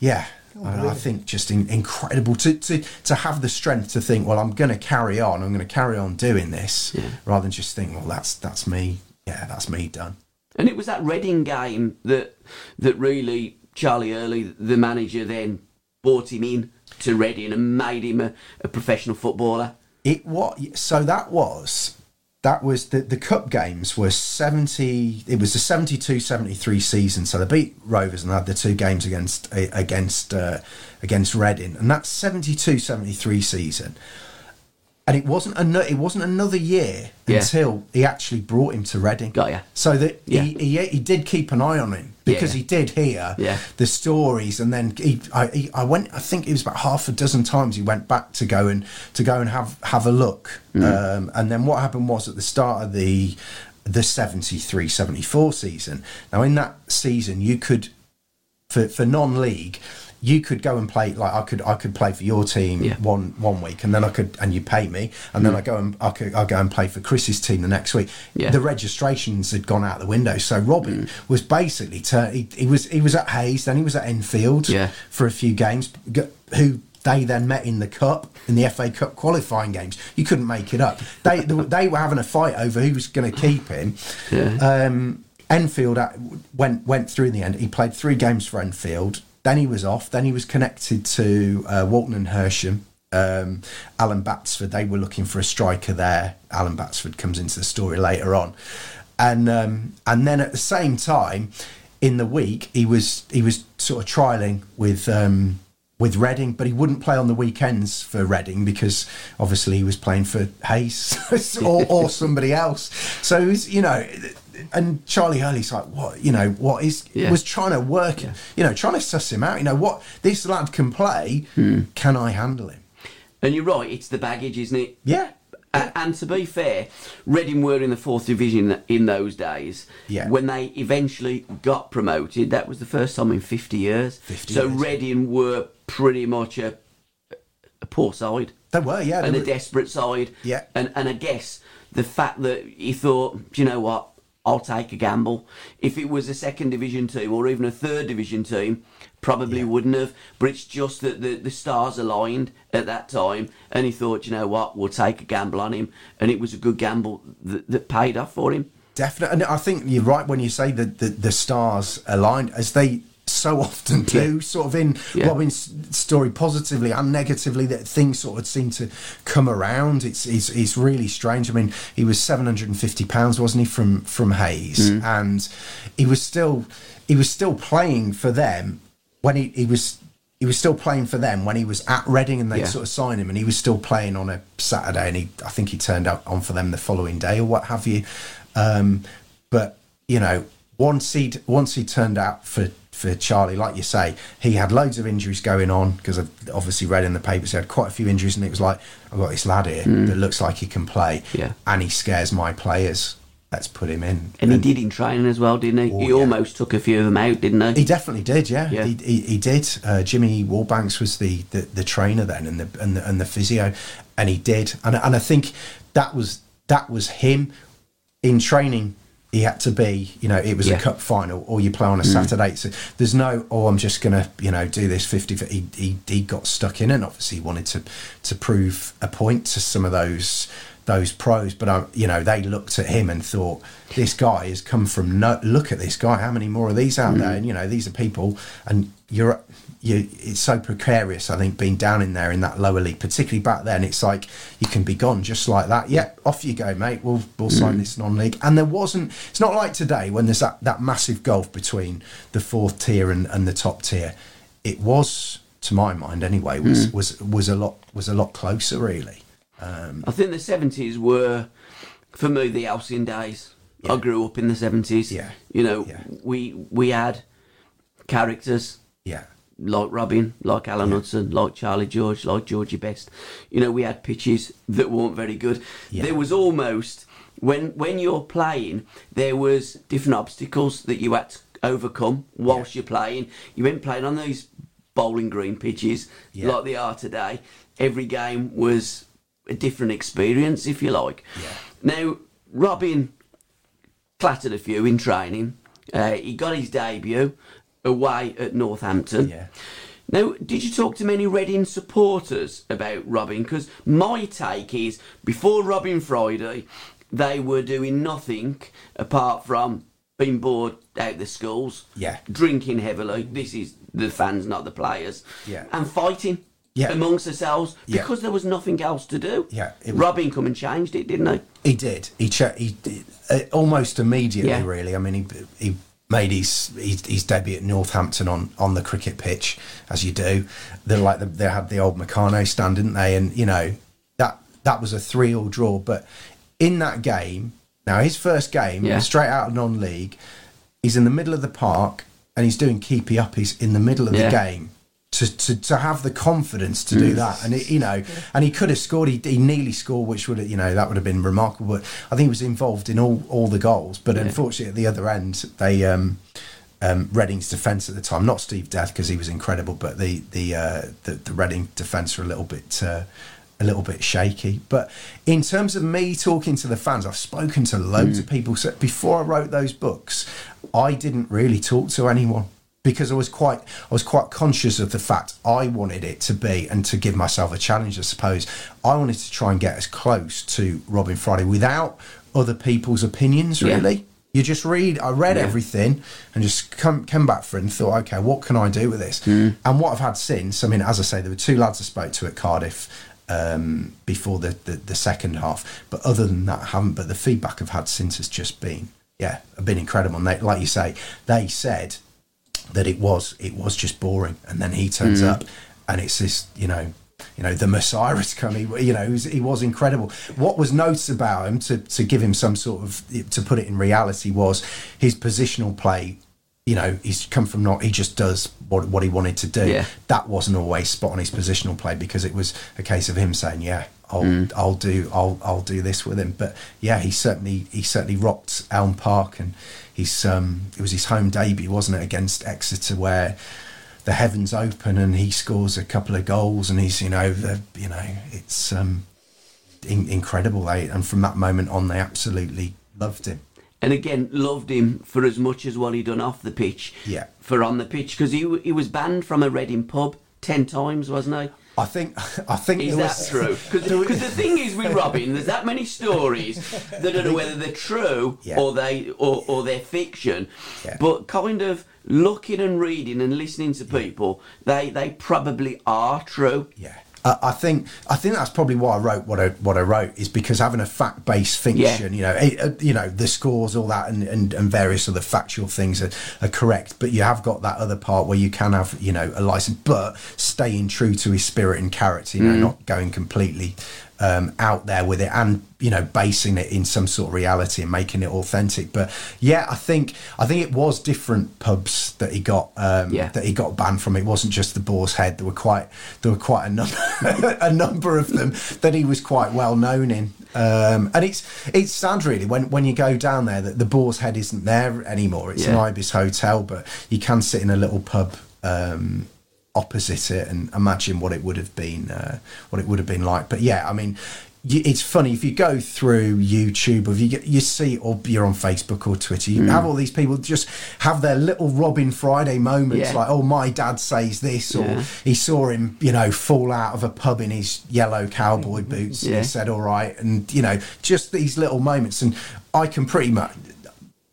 Speaker 2: yeah. I, I think just in, incredible to, to to have the strength to think, well, I'm going to carry on. I'm going to carry on doing this, rather than just think, well, that's that's me. Yeah, that's me done.
Speaker 1: And it was that Reading game that that really Charlie Hurley, the manager, then bought him in to Reading and made him a, a professional footballer.
Speaker 2: It what? So that was that was the the cup games were 70 it was the 72-73 season so they beat rovers and had the two games against against uh, against reading and that 72-73 season and it wasn't an, it wasn't another year
Speaker 1: Yeah.
Speaker 2: until he actually brought him to Reading.
Speaker 1: Got ya.
Speaker 2: So that
Speaker 1: Yeah.
Speaker 2: he, he he did keep an eye on him because
Speaker 1: Yeah.
Speaker 2: he did hear the stories, and then he I, he I went I think it was about half a dozen times he went back to go and to go and have have a look,
Speaker 1: Mm.
Speaker 2: um, and then what happened was at the start of the the 73 74 season now in that season you could for for non-league you could go and play like I could I could play for your team
Speaker 1: Yeah.
Speaker 2: one one week and then I could and you pay me and then I go and I could I go and play for Chris's team the next week.
Speaker 1: Yeah.
Speaker 2: The registrations had gone out the window, so Robin was basically turn. He, he was he was at Hayes, then he was at Enfield
Speaker 1: Yeah.
Speaker 2: for a few games. Who they then met in the cup in the FA Cup qualifying games. You couldn't make it up. They they were having a fight over who was going to keep him.
Speaker 1: Yeah.
Speaker 2: Um, Enfield went went through in the end. He played three games for Enfield. Then he was off. Then he was connected to uh, Walton and Hersham. Um, Alan Batsford. They were looking for a striker there. Alan Batsford comes into the story later on, and um, and then at the same time, in the week he was he was sort of trialing with. Um, with Reading, but he wouldn't play on the weekends for Reading because obviously he was playing for Hayes or, or somebody else. So was, you know, and Charlie Hurley's like, what, you know, what is
Speaker 1: Yeah.
Speaker 2: was trying to work, you know, trying to suss him out. You know, what this lad can play,
Speaker 1: Hmm.
Speaker 2: can I handle him?
Speaker 1: And you're right, it's the baggage, isn't it?
Speaker 2: Yeah,
Speaker 1: A- And to be fair, Reading were in the fourth division in those days.
Speaker 2: Yeah.
Speaker 1: When they eventually got promoted, that was the first time in 50 years.
Speaker 2: 50
Speaker 1: so
Speaker 2: years.
Speaker 1: Reading were pretty much a, a poor side
Speaker 2: they were. Yeah,
Speaker 1: and
Speaker 2: they
Speaker 1: a desperate side.
Speaker 2: Yeah.
Speaker 1: And and I guess the fact that he thought, "Do you know what, I'll take a gamble. If it was a second division team or even a third division team, probably
Speaker 2: Yeah.
Speaker 1: wouldn't have. But it's just that the, the stars aligned at that time, and he thought, you know what, we'll take a gamble on him, and it was a good gamble that, that paid off for him.
Speaker 2: Definitely, and I think you're right when you say that the, the stars aligned, as they so often do,
Speaker 1: Yeah.
Speaker 2: sort of in
Speaker 1: Yeah.
Speaker 2: Robin's story, positively and negatively, that things sort of seem to come around. It's it's, it's really strange. I mean, he was seven hundred and fifty pounds, wasn't he, from from Hayes,
Speaker 1: Mm.
Speaker 2: and he was still he was still playing for them when he, he was. He was still playing for them when he was at Reading, and they
Speaker 1: Yeah.
Speaker 2: sort of signed him, and he was still playing on a Saturday, and he, I think he turned out on for them the following day or what have you. Um, but you know, once he once he turned out for for Charlie, like you say, he had loads of injuries going on because I've obviously read in the papers he had quite a few injuries, and it was like I've got this lad here that looks like he can play.
Speaker 1: Yeah.
Speaker 2: and he scares my players. Let's put him in.
Speaker 1: And he did in training as well, didn't he?
Speaker 2: Oh,
Speaker 1: he
Speaker 2: yeah.
Speaker 1: almost took a few of them out, didn't he?
Speaker 2: He definitely did, yeah.
Speaker 1: Yeah.
Speaker 2: He, he, he did. Uh, Jimmy Wallbanks was the, the, the trainer then and the and the, and the physio, and he did. And and I think that was that was him in training. He had to be, you know, it was
Speaker 1: Yeah. Mm.
Speaker 2: a cup final, or you play on a Saturday. So there's no, oh, I'm just gonna, you know, do this fifty. He, he he got stuck in, and obviously wanted to to prove a point to some of those those pros. But I, you know, they looked at him and thought, this guy has come from no. Look at this guy. How many more of these out there? And you know, these are people, and you're you. It's so precarious. I think being down in there in that lower league, particularly back then, it's like you can be gone just like that. Yeah, off you go, mate. We'll we'll sign mm. this non-league. And there wasn't. It's not like today when there's that that massive gulf between the fourth tier and, and the top tier. It was, to my mind, anyway, was mm. was was a lot was a lot closer, really.
Speaker 1: Um, I think the seventies were, for me, the Halcyon days. I grew up in the seventies.
Speaker 2: Yeah.
Speaker 1: You know,
Speaker 2: Yeah.
Speaker 1: we we had characters
Speaker 2: Yeah,
Speaker 1: like Robin, like Alan Hudson, like Charlie George, like Georgie Best. You know, we had pitches that weren't very good.
Speaker 2: Yeah.
Speaker 1: There was almost when when you're playing, there was different obstacles that you had to overcome whilst you're playing. You weren't playing on these bowling green pitches
Speaker 2: Yeah.
Speaker 1: like they are today. Every game was a different experience, if you like.
Speaker 2: Yeah.
Speaker 1: Now, Robin clattered a few in training. Uh, he got his debut away at Northampton.
Speaker 2: Yeah.
Speaker 1: Now, did you talk to many Reading supporters about Robin? Because my take is, before Robin Friday, they were doing nothing apart from being bored out of the schools,
Speaker 2: Yeah.
Speaker 1: drinking heavily. This is the fans, not the players,
Speaker 2: Yeah.
Speaker 1: and fighting.
Speaker 2: Yeah.
Speaker 1: Amongst themselves
Speaker 2: Yeah.
Speaker 1: because there was nothing else to do.
Speaker 2: Yeah, was-
Speaker 1: Robin come and changed it, didn't he?
Speaker 2: He did. He che- he did, uh, almost immediately.
Speaker 1: Yeah.
Speaker 2: Really. I mean, he he made his, his his debut at Northampton on on the cricket pitch, as you do. They're like the, they had the old Meccano stand, didn't they? And you know that that was a three all draw. But in that game, now his first game,
Speaker 1: Yeah.
Speaker 2: straight out of non-league, he's in the middle of the park and he's doing keepy up. He's in the middle of
Speaker 1: Yeah.
Speaker 2: the game. To, to, to have the confidence to do that. And it, you know and he could have scored. He, he nearly scored which would have you know that would have been remarkable. But I think he was involved in all all the goals. But unfortunately at the other end they um um, Reading's defence at the time, not Steve Death because he was incredible, but the the uh, the, the Reading defence were a little bit uh, a little bit shaky. But in terms of me talking to the fans, I've spoken to loads of people. So before I wrote those books, I didn't really talk to anyone because I was quite I was quite conscious of the fact I wanted it to be and to give myself a challenge. I suppose I wanted to try and get as close to Robin Friday without other people's opinions.
Speaker 1: Yeah.
Speaker 2: Really, you just read. I read
Speaker 1: Yeah.
Speaker 2: everything and just come come back for it and thought, okay, what can I do with this? And what I've had since, I mean, as I say, there were two lads I spoke to at Cardiff um, before the, the the second half, but other than that, I haven't. But the feedback I've had since has just been, yeah, been incredible. And they, like you say, they said that it was it was just boring, and then he turns mm. up, and it's this, you know. You know the Messiah has come. He, you know, he was, he was incredible. What was noticed about him to, to give him some sort of to put it in reality was his positional play. You know, he's come from not. He just does what what he wanted to do.
Speaker 1: Yeah.
Speaker 2: That wasn't always spot on his positional play because it was a case of him saying, "Yeah, I'll I'll do I'll I'll do this with him." But yeah, he certainly he certainly rocked Elm Park, and he's um it was his home debut, wasn't it, against Exeter, where the heavens open and he scores a couple of goals, and he's you know the, you know it's um in, incredible. They and from that moment on, they absolutely loved him.
Speaker 1: And again, loved him for as much as what he'd done off the pitch.
Speaker 2: Yeah.
Speaker 1: For on the pitch because he he was banned from a Reading pub ten times, wasn't he?
Speaker 2: I think I think
Speaker 1: Is that
Speaker 2: was-
Speaker 1: true? Because the thing is with Robin, there's that many stories that I don't know whether they're true
Speaker 2: Yeah.
Speaker 1: or they or, or they're fiction.
Speaker 2: Yeah.
Speaker 1: But kind of looking and reading and listening to people, they they probably are true.
Speaker 2: Yeah. Uh, I think I think that's probably why I wrote what I what I wrote is because having a fact based fiction, you know, it, uh, you know the scores, all that, and, and, and various other factual things are, are correct, but you have got that other part where you can have you know a license, but staying true to his spirit and character, you know, not going completely um, out there with it, and you know, basing it in some sort of reality and making it authentic. But yeah, I think I think it was different pubs that he got um,
Speaker 1: Yeah.
Speaker 2: that he got banned from. It wasn't just the Boar's Head. There were quite there were quite a number a number of them that he was quite well known in. Um, and it's it's sad really when when you go down there that the Boar's Head isn't there anymore. It's an Ibis hotel, but you can sit in a little pub. Um, opposite it and imagine what it would have been uh, what it would have been like but yeah i mean it's funny if you go through youtube or if you get you see or you're on facebook or twitter
Speaker 1: Mm.
Speaker 2: you have all these people just have their little robin friday moments
Speaker 1: Yeah.
Speaker 2: like oh my dad says this or
Speaker 1: Yeah.
Speaker 2: he saw him you know fall out of a pub in his yellow cowboy boots and he said all right and you know just these little moments and i can pretty much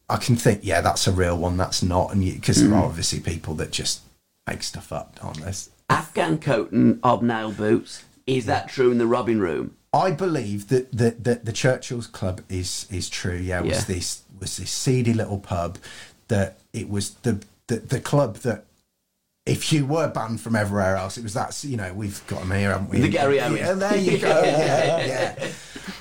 Speaker 2: I can think, yeah, that's a real one. That's not, and because
Speaker 1: Mm.
Speaker 2: there are obviously people that just make stuff up, aren't there?
Speaker 1: Afghan coat and hobnail boots. Is that true in the Robin room?
Speaker 2: I believe that the, the, the Churchill's Club is is true. Yeah, was
Speaker 1: Yeah.
Speaker 2: this was this seedy little pub that it was the, the the club that if you were banned from everywhere else, it was that you know we've got them here, haven't we?
Speaker 1: The Gary Owen.
Speaker 2: Yeah, there you go. yeah, yeah.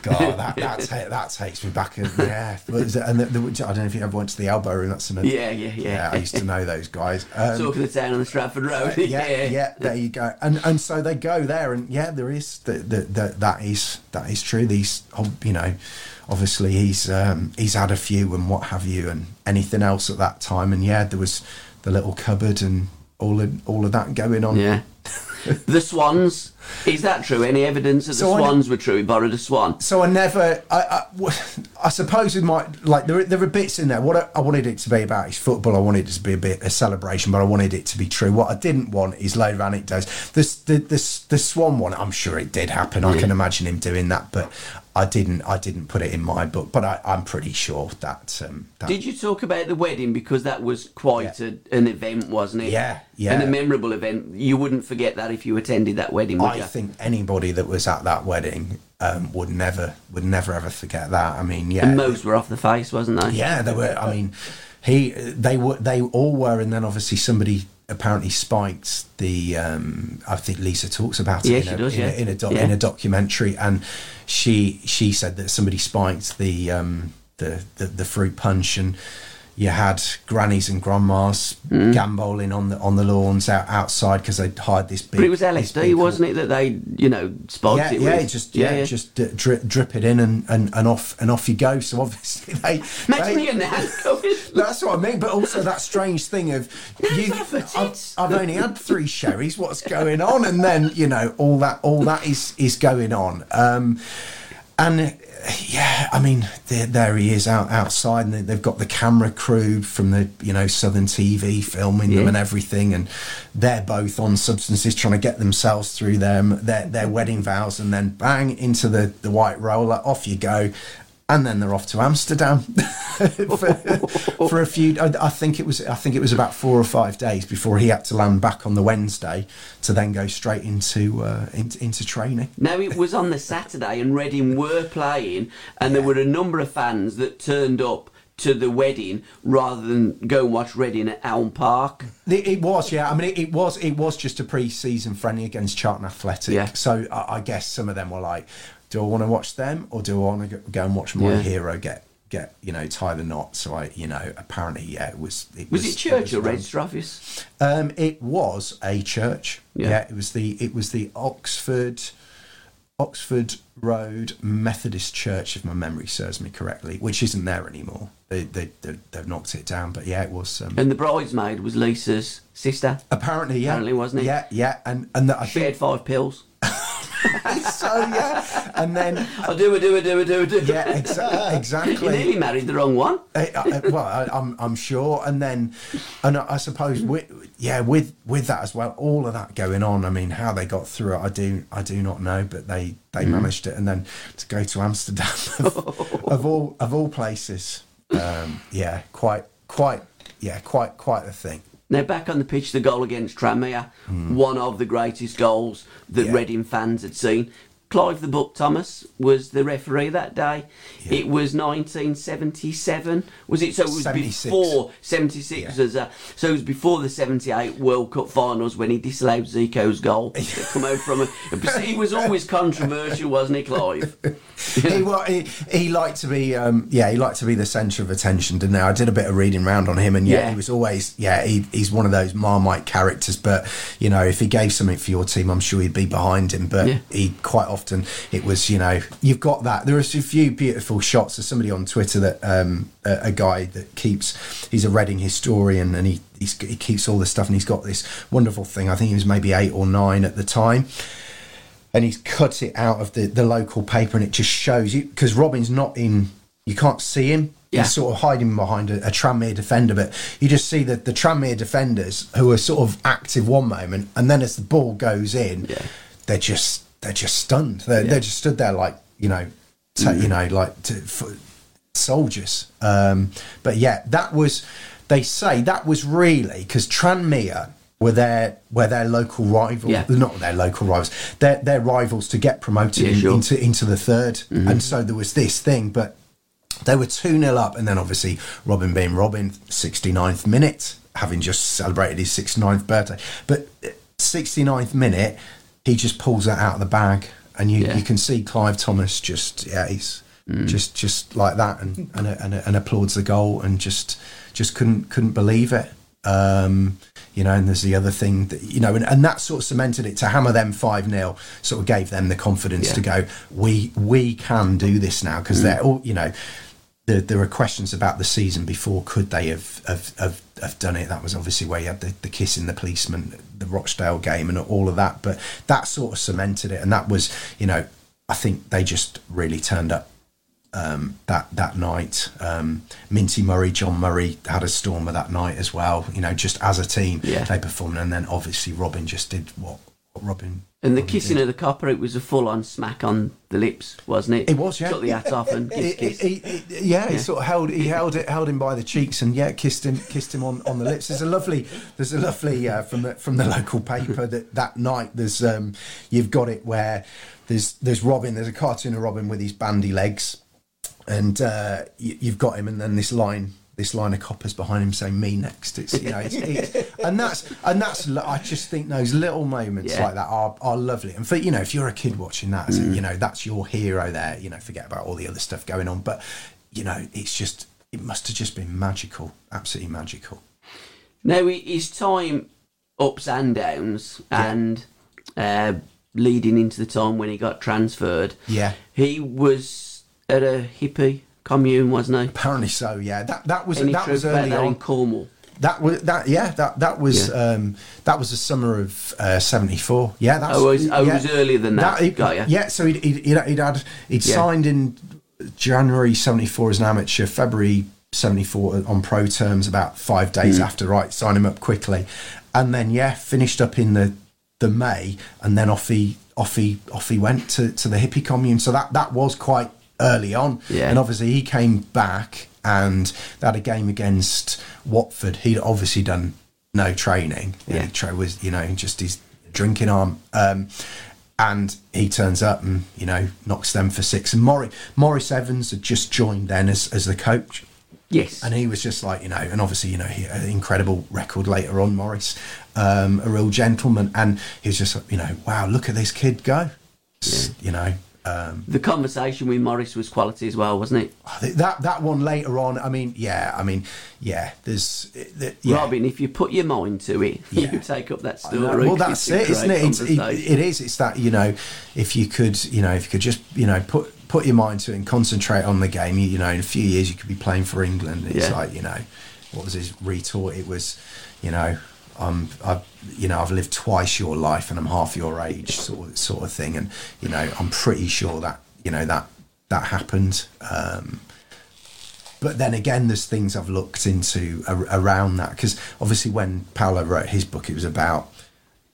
Speaker 2: God, that that, ta- that takes me back. and- Yeah, and the, the, I don't know if you ever went to the Elbow Room. That's another.
Speaker 1: Yeah, yeah, yeah.
Speaker 2: I used to know those guys. Um,
Speaker 1: Talking the town on the Stratford Road.
Speaker 2: yeah, yeah, yeah, there you go. And and so they go there, and yeah, there is the, the, that is that is true. These, you know, obviously he's um, he's had a few and what have you, and anything else at that time. And yeah, there was the little cupboard and all of, all of that going on.
Speaker 1: Yeah. the Swans Is that true? Any evidence that
Speaker 2: So
Speaker 1: the swans were true? He borrowed a swan.
Speaker 2: So I never, I, I, I suppose it might like there, are- there are bits in there. What I, I wanted it to be about is football. I wanted it to be a bit a celebration, but I wanted it to be true. What I didn't want is load of anecdotes. This the the, the Swan one. I'm sure it did happen. I can imagine him doing that, but I didn't. I didn't put it in my book. But I, I'm pretty sure that. Um, that
Speaker 1: Did you talk about the wedding because that was quite a, an event, wasn't it?
Speaker 2: Yeah, yeah.
Speaker 1: And a memorable event. You wouldn't forget that if you attended that wedding, would
Speaker 2: I
Speaker 1: you?
Speaker 2: think anybody that was at that wedding um, would never would never ever forget that. I mean, yeah,
Speaker 1: and most were off the face, wasn't they?
Speaker 2: Yeah, they were. I mean, he, they were, they all were, and then obviously somebody apparently spiked the. Um, I think Lisa talks about it
Speaker 1: Yeah,
Speaker 2: in,
Speaker 1: she
Speaker 2: a,
Speaker 1: does,
Speaker 2: in,
Speaker 1: yeah.
Speaker 2: a, in, a doc,
Speaker 1: Yeah.
Speaker 2: in a documentary, and she she said that somebody spiked the um, the, the the fruit punch and. You had grannies and grandmas
Speaker 1: Mm.
Speaker 2: gamboling on the on the lawns out outside because they'd hired this big.
Speaker 1: But it was LSD, wasn't it, that they, you know, spiked
Speaker 2: yeah,
Speaker 1: it
Speaker 2: yeah,
Speaker 1: with?
Speaker 2: just yeah, just uh, drip, drip it in and, and, and off and off you go. So obviously they,
Speaker 1: Imagine
Speaker 2: they- that's what I mean. But also that strange thing of you, I've. I've only had three sherries. What's going on? And then you know all that all that is is going on. Um, and uh, yeah, I mean there, there he is out outside, and they- they've got the camera crew from the you know Southern TV filming them and everything, and they're both on substances trying to get themselves through them their their wedding vows, and then bang into the the white roller, off you go. And then they're off to Amsterdam for, for a few. I, I think it was. I think it was about four or five days before he had to land back on the Wednesday to then go straight into uh, into, into training.
Speaker 1: Now it was on the Saturday, and Reading were playing, and there were a number of fans that turned up to the wedding rather than go and watch Reading at Elm Park.
Speaker 2: It, it was, yeah. I mean, it, it was. It was just a pre-season friendly against Charlton Athletic.
Speaker 1: Yeah.
Speaker 2: So I, I guess some of them were like, "Do I want to watch them, or do I want to go and watch my
Speaker 1: Yeah.
Speaker 2: hero get get you know tie the knot?" So I, you know, apparently, yeah, it was. It
Speaker 1: Was it church or
Speaker 2: was,
Speaker 1: register office?
Speaker 2: Um, it was a church.
Speaker 1: Yeah.
Speaker 2: Yeah. it was the it was the Oxford Oxford Road Methodist Church, if my memory serves me correctly, which isn't there anymore. They they, they they've knocked it down, but yeah, it was. Um,
Speaker 1: And the bridesmaid was Lisa's sister.
Speaker 2: apparently, yeah,
Speaker 1: apparently, wasn't it?
Speaker 2: Yeah, yeah, and and that, I
Speaker 1: She had
Speaker 2: think
Speaker 1: five pills.
Speaker 2: so. Yeah, and then
Speaker 1: I do, I do, I do, I do, I do.
Speaker 2: yeah, exa-
Speaker 1: You
Speaker 2: exactly.
Speaker 1: nearly married the wrong one.
Speaker 2: I, I, well, I, I'm I'm sure, and then, and I, I suppose with yeah, with with that as well, all of that going on. I mean, how they got through it, I do I do not know, but they they
Speaker 1: Mm.
Speaker 2: managed it, and then to go to Amsterdam of, of all of all places, um, yeah, quite quite yeah, quite quite a thing.
Speaker 1: Now back on the pitch, the goal against Tranmere, hmm. one of the greatest goals that.
Speaker 2: Yeah.
Speaker 1: Reading fans had seen. Clive the Book Thomas was the referee that day.
Speaker 2: Yeah.
Speaker 1: It was 1977, was it? So it was
Speaker 2: 76.
Speaker 1: before 76.
Speaker 2: Yeah.
Speaker 1: As a, so it was before the 78 World Cup finals when he disallowed Zico's goal to come out from a. He was always controversial, wasn't he, Clive?
Speaker 2: he, wa- he he liked to be um, yeah he liked to be the centre of attention didn't he I did a bit of reading round on him and yeah,
Speaker 1: Yeah.
Speaker 2: he was always yeah he, he's one of those marmite characters but you know if he gave something for your team I'm sure he'd be behind him but he quite often it was you know you've got that. There are a few beautiful shots. There's somebody on Twitter that um, a, a guy that keeps he's a Reading historian and he he's, he keeps all this stuff and he's got this wonderful thing. I think he was maybe eight or nine at the time. And he's cut it out of the, the local paper and it just shows you because Robin's not in you can't see him.
Speaker 1: Yeah.
Speaker 2: he's sort of hiding behind a, a Tranmere defender but you just see that the Tranmere defenders who are sort of active one moment and then as the ball goes in
Speaker 1: Yeah.
Speaker 2: they're just they're just stunned. They're, they're just stood there like you know ta you mm-hmm. know like to, for, soldiers. Um, but yeah that was they say that was really because Tranmere were their were their local rivals
Speaker 1: Yeah.
Speaker 2: not their local rivals their their rivals to get promoted
Speaker 1: Yeah, sure.
Speaker 2: into into the 3rd mm-hmm. and so there was this thing but they were 2 0 up and then obviously Robin being Robin 69th minute having just celebrated his 69th birthday. But eh, 69th minute he just pulls that out of the bag and you,
Speaker 1: Yeah.
Speaker 2: you can see Clive Thomas just yeah he's just just like that and and, and and applauds the goal and just just couldn't couldn't believe it um you know and there's the other thing that you know and, and that sort of cemented it to hammer them 5-0 sort of gave them the confidence
Speaker 1: Yeah.
Speaker 2: to go we we can do this now because they're all you know there, there were questions about the season before. Could they have have, have, have done it? That was obviously where you had the, the kiss in the policeman, the Rochdale game, and all of that. But that sort of cemented it, and that was, you know, I think they just really turned up um, that that night. Um, Minty Murray, John Murray had a stormer that night as well. You know, just as a team,
Speaker 1: Yeah.
Speaker 2: they performed, and then obviously Robin just did what Robin.
Speaker 1: And the
Speaker 2: Robin
Speaker 1: kissing
Speaker 2: did.
Speaker 1: of the copper, it was a full-on smack on the lips, wasn't it?
Speaker 2: It was, yeah.
Speaker 1: Took the hat off and kiss,
Speaker 2: He- he- he- yeah, he sort of held he held it held him by the cheeks and yeah kissed him kissed him on, on the lips. There's a lovely there's a lovely uh, from the from the local paper that that night there's um you've got it where there's there's Robin there's a cartoon of Robin with his bandy legs and uh, you, you've got him and then this line this line of coppers behind him saying me next. It's you know it's, it's, and that's and that's I just think those little moments
Speaker 1: Yeah.
Speaker 2: like that are, are lovely. And for you know if you're a kid watching that you know that's your hero there you know forget about all the other stuff going on. But you know it's just it must have just been magical absolutely magical.
Speaker 1: Now, i- his time ups and downs, and uh, leading into the time when he got transferred,
Speaker 2: yeah.
Speaker 1: He was at a hippie commune, wasn't he?
Speaker 2: apparently so yeah that that was
Speaker 1: Any
Speaker 2: that was early
Speaker 1: that in
Speaker 2: on
Speaker 1: Cornwall?
Speaker 2: That was that. Yeah, that that was
Speaker 1: Yeah.
Speaker 2: um, that was the summer of '74. yeah, that's.
Speaker 1: Oh, it was- oh,
Speaker 2: yeah.
Speaker 1: was earlier than that.
Speaker 2: he-
Speaker 1: Got ya.
Speaker 2: Yeah, so he'd, he'd, he'd, he'd had he'd
Speaker 1: Yeah.
Speaker 2: signed in January '74 as an amateur, February '74 on pro terms. About five days after, right, sign him up quickly, and then yeah, finished up in the the May, and then off he off he off he went to, to the hippie commune. So that that was quite early on,
Speaker 1: Yeah.
Speaker 2: and obviously he came back and they had a game against Watford. He'd obviously done no training.
Speaker 1: Yeah.
Speaker 2: He tra- was you know just his drinking arm. Um, and he turns up and you know knocks them for six. And Maurice, Maurice Evans had just joined then as, as the coach,
Speaker 1: Yes.
Speaker 2: and he was just like you know, and obviously you know he had an incredible record later on. Maurice, um, a real gentleman, and he was just like, you know, wow, look at this kid go, S- you know. Um,
Speaker 1: the conversation with Maurice was quality as well, wasn't it?
Speaker 2: That that one later on. I mean, yeah, I mean, yeah. There's, the, yeah.
Speaker 1: Robin, if you put your mind to it,
Speaker 2: Yeah.
Speaker 1: you take up that story.
Speaker 2: know. Well, that's it, isn't it? It's, it? It is. It's that you know, if you could, you know, if you could just, you know, put put your mind to it and concentrate on the game. You, you know, in a few years, you could be playing for England. It's
Speaker 1: Yeah.
Speaker 2: like you know, what was his retort? It was, you know, um, I've, you know, I've lived twice your life and I'm half your age, sort of, sort of thing. And you know, I'm pretty sure that you know that that happened. Um, but then again, there's things I've looked into ar- around that because obviously when Paolo wrote his book, it was about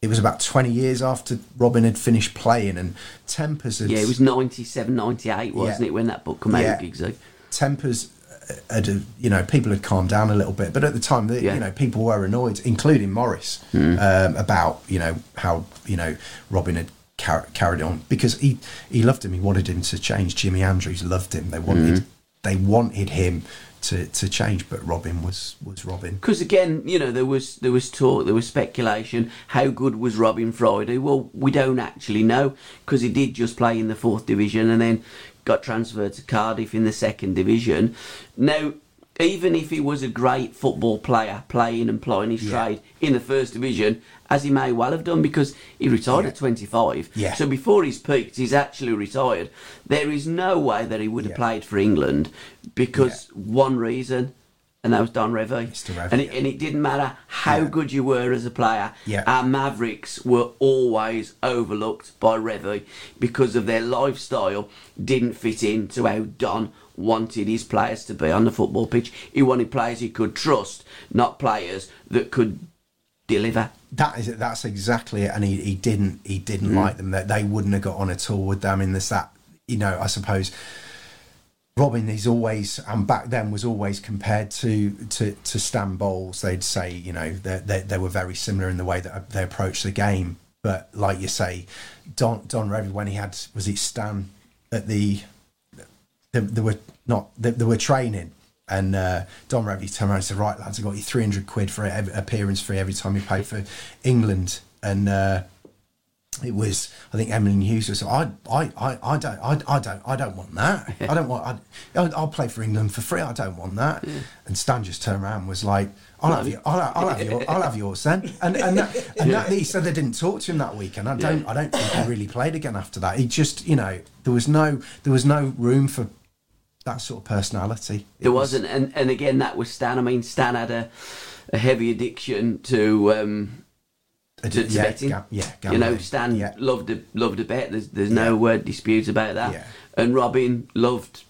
Speaker 2: it was about 20 years after Robin had finished playing and Tempers had
Speaker 1: Yeah, it was 97, 98, wasn't
Speaker 2: Yeah.
Speaker 1: it, when that book came out,
Speaker 2: Yeah.
Speaker 1: Giggsy?
Speaker 2: Tempers had you know people had calmed down a little bit, but at the time, the,
Speaker 1: Yeah. Hmm.
Speaker 2: you know, people were annoyed, including Maurice, um, about you know how you know Robin had car- carried on because he he loved him. He wanted him to change. Jimmy Andrews loved him. They wanted
Speaker 1: Hmm.
Speaker 2: they wanted him to to change, but Robin was was Robin.
Speaker 1: Because again, you know, there was there was talk, there was speculation. How good was Robin Friday? Well, we don't actually know because he did just play in the fourth division and then got transferred to Cardiff in the second division. Now, even if he was a great football player, playing and plying his
Speaker 2: Yeah.
Speaker 1: trade in the first division, as he may well have done because he retired
Speaker 2: Yeah.
Speaker 1: at 25.
Speaker 2: Yeah.
Speaker 1: So before he's peaked, he's actually retired. There is no way that he would have played for England because one reason, and that was Don Revie.
Speaker 2: Mr.
Speaker 1: And, it, and it didn't matter how
Speaker 2: Yeah.
Speaker 1: good you were as a player.
Speaker 2: Yeah.
Speaker 1: Our Mavericks were always overlooked by Revie because of their lifestyle didn't fit into how Don wanted his players to be on the football pitch. He wanted players he could trust, not players that could deliver.
Speaker 2: That is it. that's exactly it, and he, he didn't he didn't
Speaker 1: Mm.
Speaker 2: like them. That they wouldn't have got on at all with them. In this that you know, I suppose Robin is always and back then was always compared to to to Stan Bowles. They'd say you know they they, were very similar in the way that they approached the game. But like you say, Don Don Revie when he had was it Stan at the they, were not they, were training and uh, Don Revie turned around and said right lads I got you 300 quid for every appearance free every time you play for England and uh, it was I think Emlyn Hughes was I I, I, I don't I, I don't I don't want that. I don't want I, I'll, I'll play for England for free. I don't want that. And Stan just turned around and was like I'll have, you, I'll, I'll have your, I'll have yours then, and and, that, and that, he said they didn't talk to him that week, and I don't, I don't think he really played again after that. He just, you know, there was no, there was no room for that sort of personality. It
Speaker 1: There wasn't, and, and again, that was Stan. I mean, Stan had a, a heavy addiction to um, to, to
Speaker 2: yeah,
Speaker 1: betting.
Speaker 2: ga- yeah,
Speaker 1: you know. Stan
Speaker 2: Yeah.
Speaker 1: loved a, loved a bet. There's there's no uh, dispute about that. And Robin loved.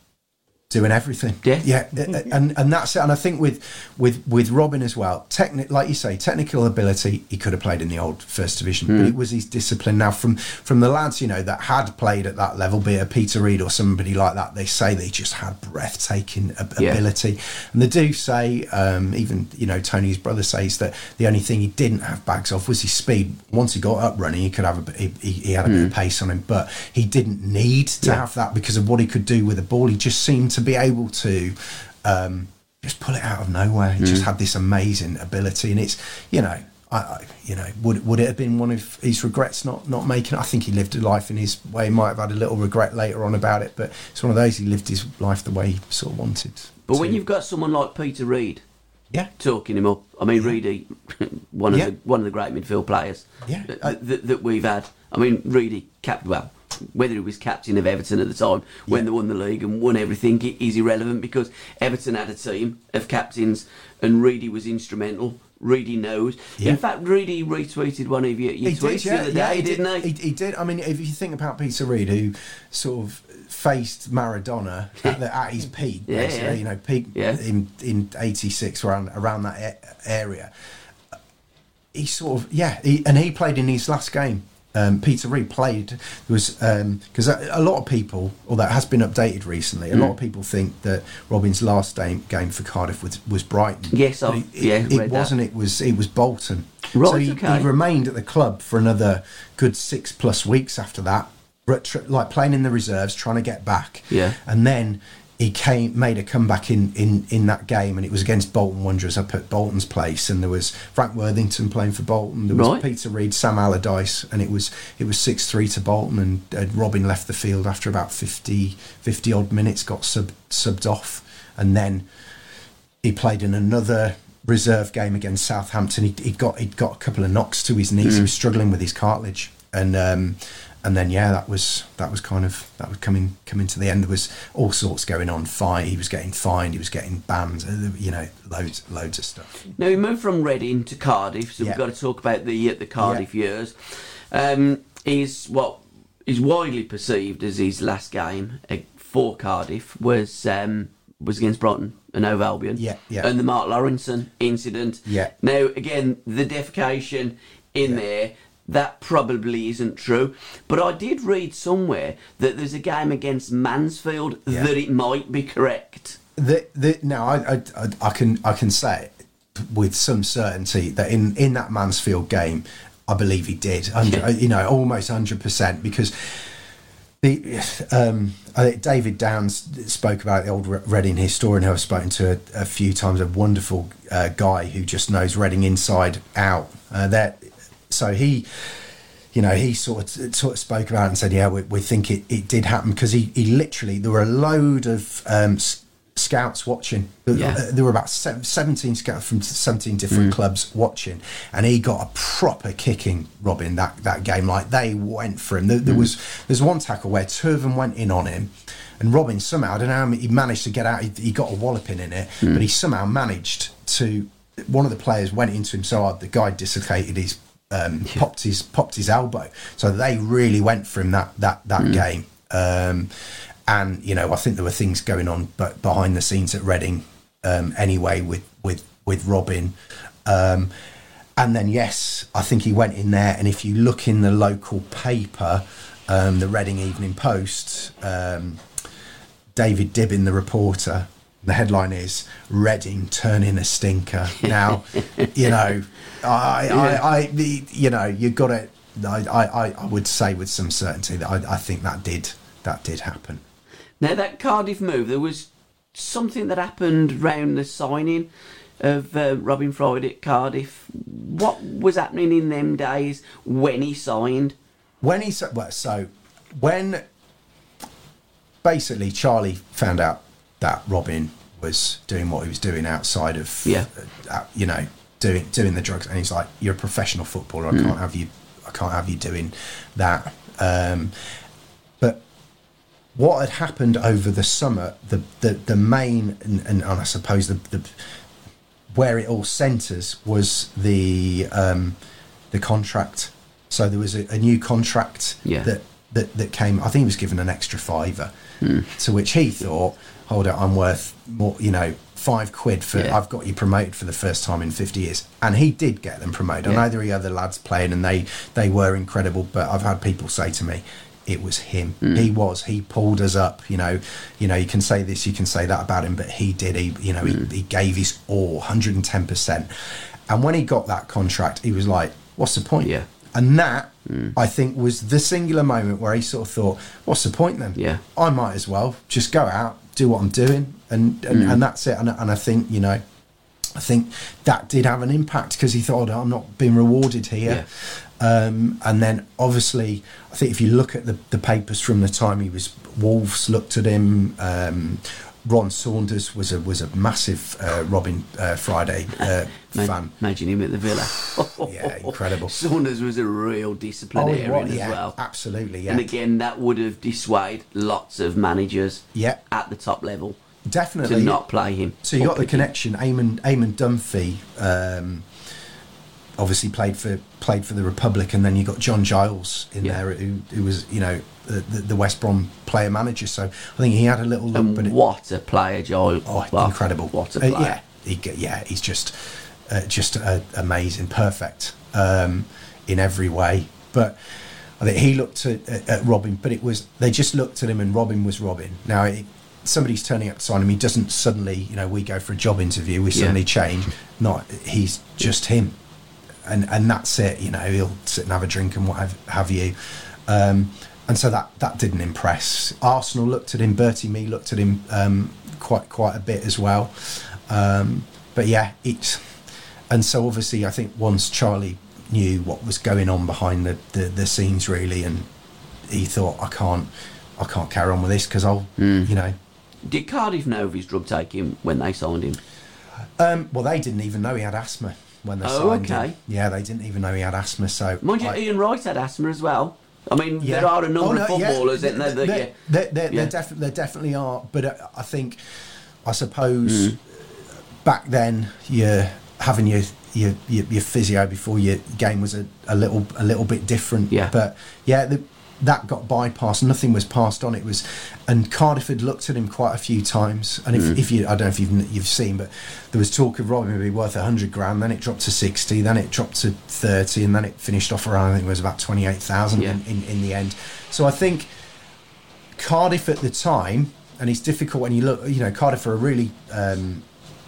Speaker 2: Doing everything.
Speaker 1: Yeah.
Speaker 2: yeah, uh, and and that's it. And I think with with with Robin as well, technic like you say, technical ability. He could have played in the old first division,
Speaker 1: Hmm.
Speaker 2: but it was his discipline. Now, from from the lads, you know, that had played at that level, be it Peter Reid or somebody like that, they say they just had breathtaking ab-
Speaker 1: Yeah.
Speaker 2: ability, and they do say, um, even you know, Tony's brother says that the only thing he didn't have bags of was his speed. Once he got up running, he could have a he, he, had a bit of pace on him, but he didn't need to
Speaker 1: Hmm. Yeah.
Speaker 2: have that because of what he could do with the ball. He just seemed to be able to um, just pull it out of nowhere. He
Speaker 1: Mm.
Speaker 2: just had this amazing ability, and it's you know. I, I, you know, would would it have been one of his regrets not not making it? I think he lived a life in his way. He might have had a little regret later on about it, but it's one of those he lived his life the way he sort of wanted.
Speaker 1: But when you've got someone like Peter Reid
Speaker 2: yeah,
Speaker 1: talking him up, I mean, Reedy, one of
Speaker 2: Yeah.
Speaker 1: the one of the great midfield players
Speaker 2: Yeah.
Speaker 1: that, that, that we've had. I mean, Reedy capped well. Whether he was captain of Everton at the time when
Speaker 2: Yeah.
Speaker 1: they won the league and won everything is irrelevant because Everton had a team of captains and Reedy was instrumental. Reedy knows.
Speaker 2: Yeah.
Speaker 1: In fact, Reedy retweeted one of your, your
Speaker 2: He
Speaker 1: tweets
Speaker 2: did, yeah,
Speaker 1: the other day, didn't he?
Speaker 2: He, he did. I mean, if you think about Peter Reid, who sort of faced Maradona at, the, at his peak, basically, you know, peak in in '86 around around that area. He sort of yeah, he, and he played in his last game. Um, Peter Reid played was because a, a lot of people, or that has been updated recently. A lot
Speaker 1: Mm.
Speaker 2: of people think that Robin's last game, game for Cardiff was, was Brighton.
Speaker 1: Yes,
Speaker 2: it,
Speaker 1: yeah,
Speaker 2: it, it wasn't. It was it was Bolton.
Speaker 1: Right,
Speaker 2: so he,
Speaker 1: okay.
Speaker 2: he remained at the club for another good six plus weeks after that, like playing in the reserves, trying to get back.
Speaker 1: Yeah.
Speaker 2: And then he came, made a comeback in, in, in that game, and it was against Bolton Wanderers up at Bolton's place, and there was Frank Worthington playing for Bolton, there was
Speaker 1: Right.
Speaker 2: Peter Reid, Sam Allardyce, and it was it was six three to Bolton, and uh, Robin left the field after about 50, 50 odd minutes, got sub, subbed off, and then he played in another reserve game against Southampton. He he got he got a couple of knocks to his knees. He was struggling with his cartilage, and um, and then yeah, that was that was kind of that was coming coming to the end. There was all sorts going on. Fine, he was getting fined. He was getting banned. uh, You know, loads loads of stuff.
Speaker 1: Now we moved from Reading to Cardiff, so
Speaker 2: Yeah.
Speaker 1: we've got to talk about the uh, the Cardiff years. Um, is what is widely perceived as his last game uh, for Cardiff was um, was against Brighton and Hove Albion.
Speaker 2: Yeah, yeah.
Speaker 1: And the Mark Lawrenson incident.
Speaker 2: Yeah.
Speaker 1: Now again, the defecation in
Speaker 2: Yeah.
Speaker 1: there. That probably isn't true, but I did read somewhere that there's a game against Mansfield
Speaker 2: Yeah.
Speaker 1: that it might be correct.
Speaker 2: The, the, now I, I, I, can I can say it with some certainty that in, in that Mansfield game, I believe he did.
Speaker 1: Yeah.
Speaker 2: You know, almost hundred percent because the um, I David Downs spoke about the old Re- Reading historian who I've spoken to a, a few times. A wonderful uh, guy who just knows Reading inside out. Uh, that so he you know, he sort of, sort of spoke about it and said, yeah, we, we think it, it did happen because he, he literally, there were a load of um, scouts watching. There-
Speaker 1: Yeah.
Speaker 2: uh, There were about 17 scouts from 17 different clubs watching. And he got a proper kicking, Robin, that, that game. Like they went for him. There, there was, there's one tackle where two of them went in on him. And Robin somehow, I don't know how he managed to get out. He, he got a walloping in it, but he somehow managed to. One of the players went into him so hard, the guy dislocated his um, popped his popped his elbow. So they really went for him that that that game. Um, and you know, I think there were things going on, but behind the scenes at Reading um, anyway with with with Robin. Um, and then yes, I think he went in there. And if you look in the local paper, um, the Reading Evening Post, um, David Dibbin, the reporter, the headline is "Reading turning a stinker." Now, you know, I, I, I, the, you know, you got it. I, I, I would say with some certainty that I, I think that did that did happen.
Speaker 1: Now that Cardiff move, there was something that happened round the signing of uh, Robin Friday at Cardiff. What was happening in them days when he signed?
Speaker 2: when he well, so when basically Charlie found out that Robin was doing what he was doing outside of
Speaker 1: Yeah.
Speaker 2: uh, uh, you know doing doing the drugs and he's like you're a professional footballer I
Speaker 1: Mm.
Speaker 2: can't have you I can't have you doing that um, but what had happened over the summer, the the, the main and, and, I suppose the, the where it all centres was the um, the contract. So there was a, a new contract
Speaker 1: Yeah.
Speaker 2: that, that that came. I think he was given an extra fiver, to which he thought, "Hold it, I'm worth more." You know, five quid for
Speaker 1: Yeah.
Speaker 2: I've got you promoted for the first time in 50 years, and he did get them promoted.
Speaker 1: Yeah.
Speaker 2: I know there were other lads playing, and they they were incredible. But I've had people say to me. It was him. Mm. He was. He pulled us up. You know. You know. You can say this. You can say that about him, but he did. He. You know. He, mm. he gave his all, hundred and ten percent. And when he got that contract, he was like, "What's the point?"
Speaker 1: Yeah.
Speaker 2: And that, mm. I think, was the singular moment where he sort of thought, "What's the point then?
Speaker 1: Yeah.
Speaker 2: I might as well just go out, do what I'm doing, and and, and that's it." And, and I think you know, I think that did have an impact because he thought, "I'm not being rewarded here." Um, and then obviously, I think if you look at the, the papers from the time he was, Wolves looked at him. Um, Ron Saunders was a was a massive uh, Robin uh, Friday uh, fan.
Speaker 1: Imagine him at the Villa.
Speaker 2: Yeah, incredible.
Speaker 1: Saunders was a real
Speaker 2: Oh,
Speaker 1: disciplinarian as well.
Speaker 2: absolutely. Yeah,
Speaker 1: And again, that would have dissuaded lots of managers
Speaker 2: Yeah.
Speaker 1: at the top level
Speaker 2: definitely.
Speaker 1: to not play him.
Speaker 2: So you got the
Speaker 1: pick him.
Speaker 2: connection. Eamon, Eamon Dunphy um, obviously played for played for the Republic, and then you got John Giles in
Speaker 1: Yeah.
Speaker 2: there, who, who was you know the, the, West Brom player manager. So I think he had a little look,
Speaker 1: And
Speaker 2: but it,
Speaker 1: what a player, Joel.
Speaker 2: oh,
Speaker 1: Well,
Speaker 2: incredible!
Speaker 1: What a
Speaker 2: Uh,
Speaker 1: player.
Speaker 2: yeah, he, yeah, he's just uh, just uh, amazing, perfect um, in every way. But I think he looked at, at, at Robin, but it was they just looked at him, and Robin was Robin. Now it, somebody's turning up to sign him. He doesn't suddenly, you know, we go for a job interview, we
Speaker 1: Yeah.
Speaker 2: suddenly change. Not he's just him, and and that's it. You know, he'll sit and have a drink and what have, have you. Um, and so that that didn't impress. Arsenal looked at him. Bertie Mee looked at him um, quite quite a bit as well. Um, but yeah, it's and so obviously I think once Charlie knew what was going on behind the, the, the scenes really, and he thought I can't I can't carry on with this because I'll
Speaker 1: Hmm.
Speaker 2: you know.
Speaker 1: Did Cardiff know of his drug taking when they signed him?
Speaker 2: Um, well, they didn't even know he had asthma when they
Speaker 1: Oh,
Speaker 2: signed
Speaker 1: okay.
Speaker 2: him. Yeah, they didn't even know he had asthma. So
Speaker 1: Mind you, Ian Wright had asthma as well. I mean,
Speaker 2: Yeah.
Speaker 1: there are a number
Speaker 2: Oh, no,
Speaker 1: of
Speaker 2: yeah.
Speaker 1: footballers, isn't there? That,
Speaker 2: There,
Speaker 1: yeah.
Speaker 2: there, there,
Speaker 1: Yeah.
Speaker 2: defi- there definitely are, but uh, I think, I suppose,
Speaker 1: Mm.
Speaker 2: back then you're having your your, your your physio before your game was a, a little a little bit different.
Speaker 1: Yeah.
Speaker 2: But yeah, the, that got bypassed. Nothing was passed on. It was, and Cardiff had looked at him quite a few times. And if,
Speaker 1: Mm.
Speaker 2: if you, I don't know if you've you've seen, but there was talk of Robin would be worth hundred grand. Then it dropped to sixty. Then it dropped to thirty, and then it finished off around I think it was about twenty eight thousand
Speaker 1: Yeah.
Speaker 2: in, in in the end. So I think Cardiff at the time, and it's difficult when you look. You know, Cardiff are a really um,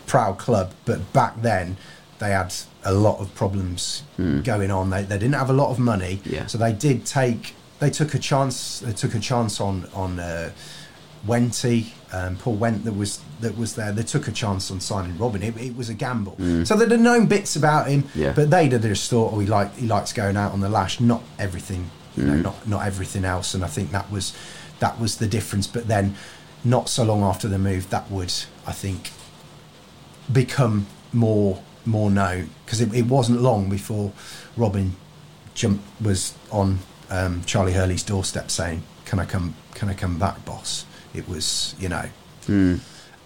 Speaker 2: proud club, but back then they had a lot of problems going on. They, they didn't have a lot of money,
Speaker 1: Yeah.
Speaker 2: so they did take. They took a chance. They took a chance on on uh, Wenty, um, Paul Went that was that was there. They took a chance on signing Robin. It, it was a gamble. So they'd have known bits about him,
Speaker 1: Yeah.
Speaker 2: but they'd have just thought, oh, he like he likes going out on the lash, not everything, you know, not not everything else. And I think that was that was the difference. But then, not so long after the move, that would I think become more more known because it, it wasn't long before Robin jump was on um, Charlie Hurley's doorstep saying, "Can I come? Can I come back, boss?" It was you know,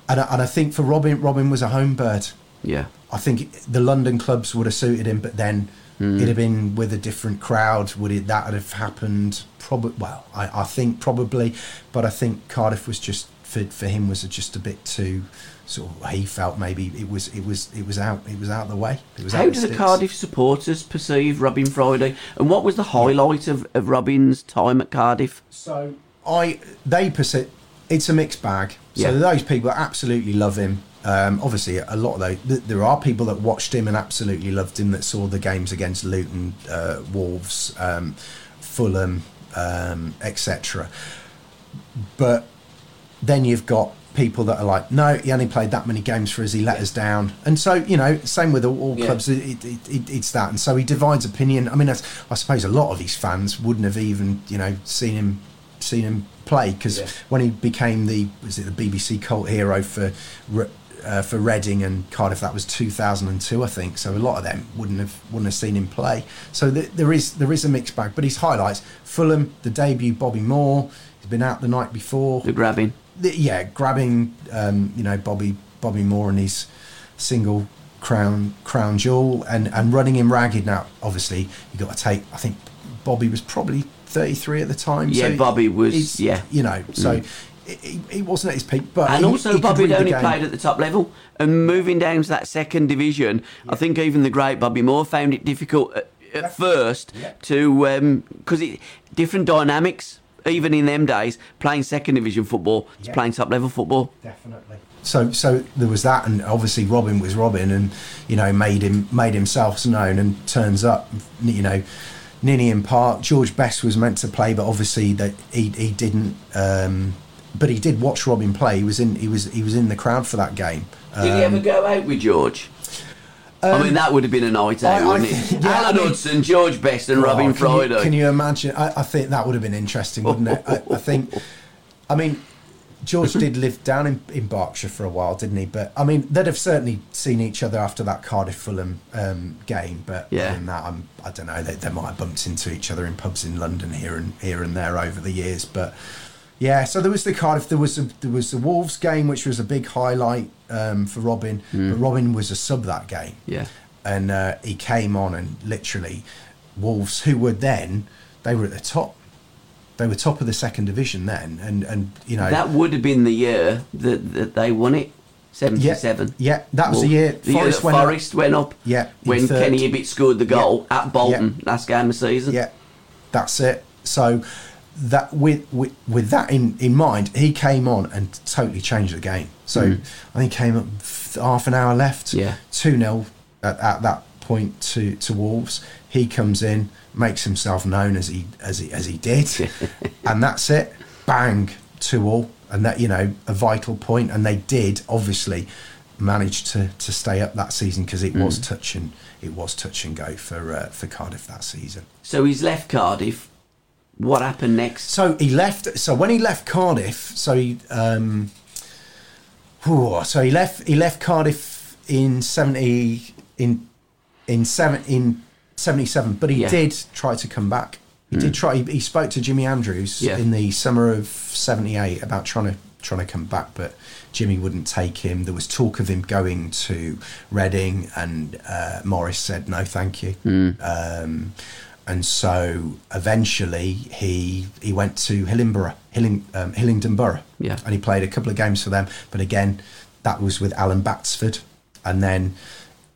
Speaker 2: and I, and I think for Robin, Robin was a home bird.
Speaker 1: Yeah.
Speaker 2: I think the London clubs would have suited him, but then it'd have been with a different crowd. Would it that would have happened? Probably. Well, I, I think probably, but I think Cardiff was just for for him was just a bit too sort of. He felt maybe it was it was it was out it was out of the way.
Speaker 1: How do the
Speaker 2: sticks.
Speaker 1: Cardiff supporters perceive Robin Friday? And what was the highlight of, of Robin's time at Cardiff?
Speaker 2: So I they perceive it's a mixed bag. So
Speaker 1: Yeah.
Speaker 2: those people absolutely love him. Um, obviously, a lot of those. th- There are people that watched him and absolutely loved him. That saw the games against Luton, uh, Wolves, um, Fulham, um, etc. But then you've got people that are like, no, he only played that many games for us. He let us down. And so you know, same with all, all
Speaker 1: Yeah.
Speaker 2: clubs. It, it, it, it's that. And so he divides opinion. I mean, that's, I suppose a lot of his fans wouldn't have even you know seen him seen him play because
Speaker 1: Yeah.
Speaker 2: when he became the was it the BBC cult hero for uh, for Reading and Cardiff. That was 2002, I think. So a lot of them wouldn't have wouldn't have seen him play. So th- there is there is a mixed bag. But his highlights: Fulham, the debut, Bobby Moore. He's been out the night before.
Speaker 1: The grabbing.
Speaker 2: Yeah, grabbing um, you know Bobby Bobby Moore and his single crown crown jewel and and running him ragged. Now, obviously, you got to take. I think Bobby was probably 33 at the time.
Speaker 1: Yeah,
Speaker 2: so
Speaker 1: Bobby was- yeah.
Speaker 2: you know, so. He, he wasn't at his peak, but
Speaker 1: And
Speaker 2: he-
Speaker 1: also,
Speaker 2: he
Speaker 1: Bobby had only played at the top level. And moving down to that second division, I think even the great Bobby Moore found it difficult at, at first
Speaker 2: Yeah.
Speaker 1: to, because it different dynamics, even in them days, playing second division football to
Speaker 2: Yeah.
Speaker 1: playing top level football.
Speaker 2: definitely. So, so there was that, and obviously Robin was Robin, and you know made him made himself known, and turns up, you know, Ninian Park. George Best was meant to play, but obviously that he he didn't. Um, but he did watch Robin play. He was in he was he was in the crowd for that game.
Speaker 1: Did he
Speaker 2: Um,
Speaker 1: ever go out with George? I mean, that would have been a night out,
Speaker 2: I- I
Speaker 1: wouldn't it?
Speaker 2: yeah,
Speaker 1: Alan
Speaker 2: I mean-
Speaker 1: Hudson, George Best, and Robin
Speaker 2: Oh, can you-
Speaker 1: Friday.
Speaker 2: Can you imagine? I, I think that would have been interesting, wouldn't it? I, I think. I mean, George did live down in, in Berkshire for a while, didn't he? But I mean, they'd have certainly seen each other after that Cardiff Fulham um, game. But
Speaker 1: Yeah.
Speaker 2: other that, I'm, I don't know. They, they might have bumped into each other in pubs in London here and here and there over the years. But yeah, so there was the Cardiff. There was a, there was the Wolves game, which was a big highlight um, for Robin. But Robin was a sub that game
Speaker 1: yeah.
Speaker 2: and uh, he came on and literally Wolves, who were then they were at the top, they were top of the second division then, and and you know
Speaker 1: That would have been the year that, that they won it,
Speaker 2: yeah,
Speaker 1: 77.
Speaker 2: yeah, that was
Speaker 1: Well,
Speaker 2: the year
Speaker 1: the year
Speaker 2: Forest went up.
Speaker 1: Went up.
Speaker 2: Yeah,
Speaker 1: when. Kenny Hibbitt scored the goal at Bolton last game of the season.
Speaker 2: Yeah, that's it. So that with with, with that in, in mind, he came on and totally changed the game. So I think he came up half an hour left.
Speaker 1: Mm. Yeah.
Speaker 2: two 0 at, at that point to to Wolves. He comes in, makes himself known as he as he as he did, and that's it. Bang, two all, and that you know a vital point, and they did obviously manage to to stay up that season because it
Speaker 1: Mm.
Speaker 2: was touch and it was touch and go for uh, for Cardiff that season.
Speaker 1: So he's left Cardiff. What happened next?
Speaker 2: So he left. So when he left Cardiff, so he, um, whew, so he left. He left Cardiff in seventy in in seven in seventy seven. But he
Speaker 1: Yeah.
Speaker 2: did try to come back. He did try. He, he spoke to Jimmy Andrews
Speaker 1: Yeah.
Speaker 2: in the summer of seventy eight about trying to trying to come back, but Jimmy wouldn't take him. There was talk of him going to Reading, and uh, Maurice said no, thank you. Um, and so eventually he he went to Hillingborough, Hilling, um, Hillingdon Borough,
Speaker 1: Yeah.
Speaker 2: and he played a couple of games for them. But again, that was with Alan Batsford, and then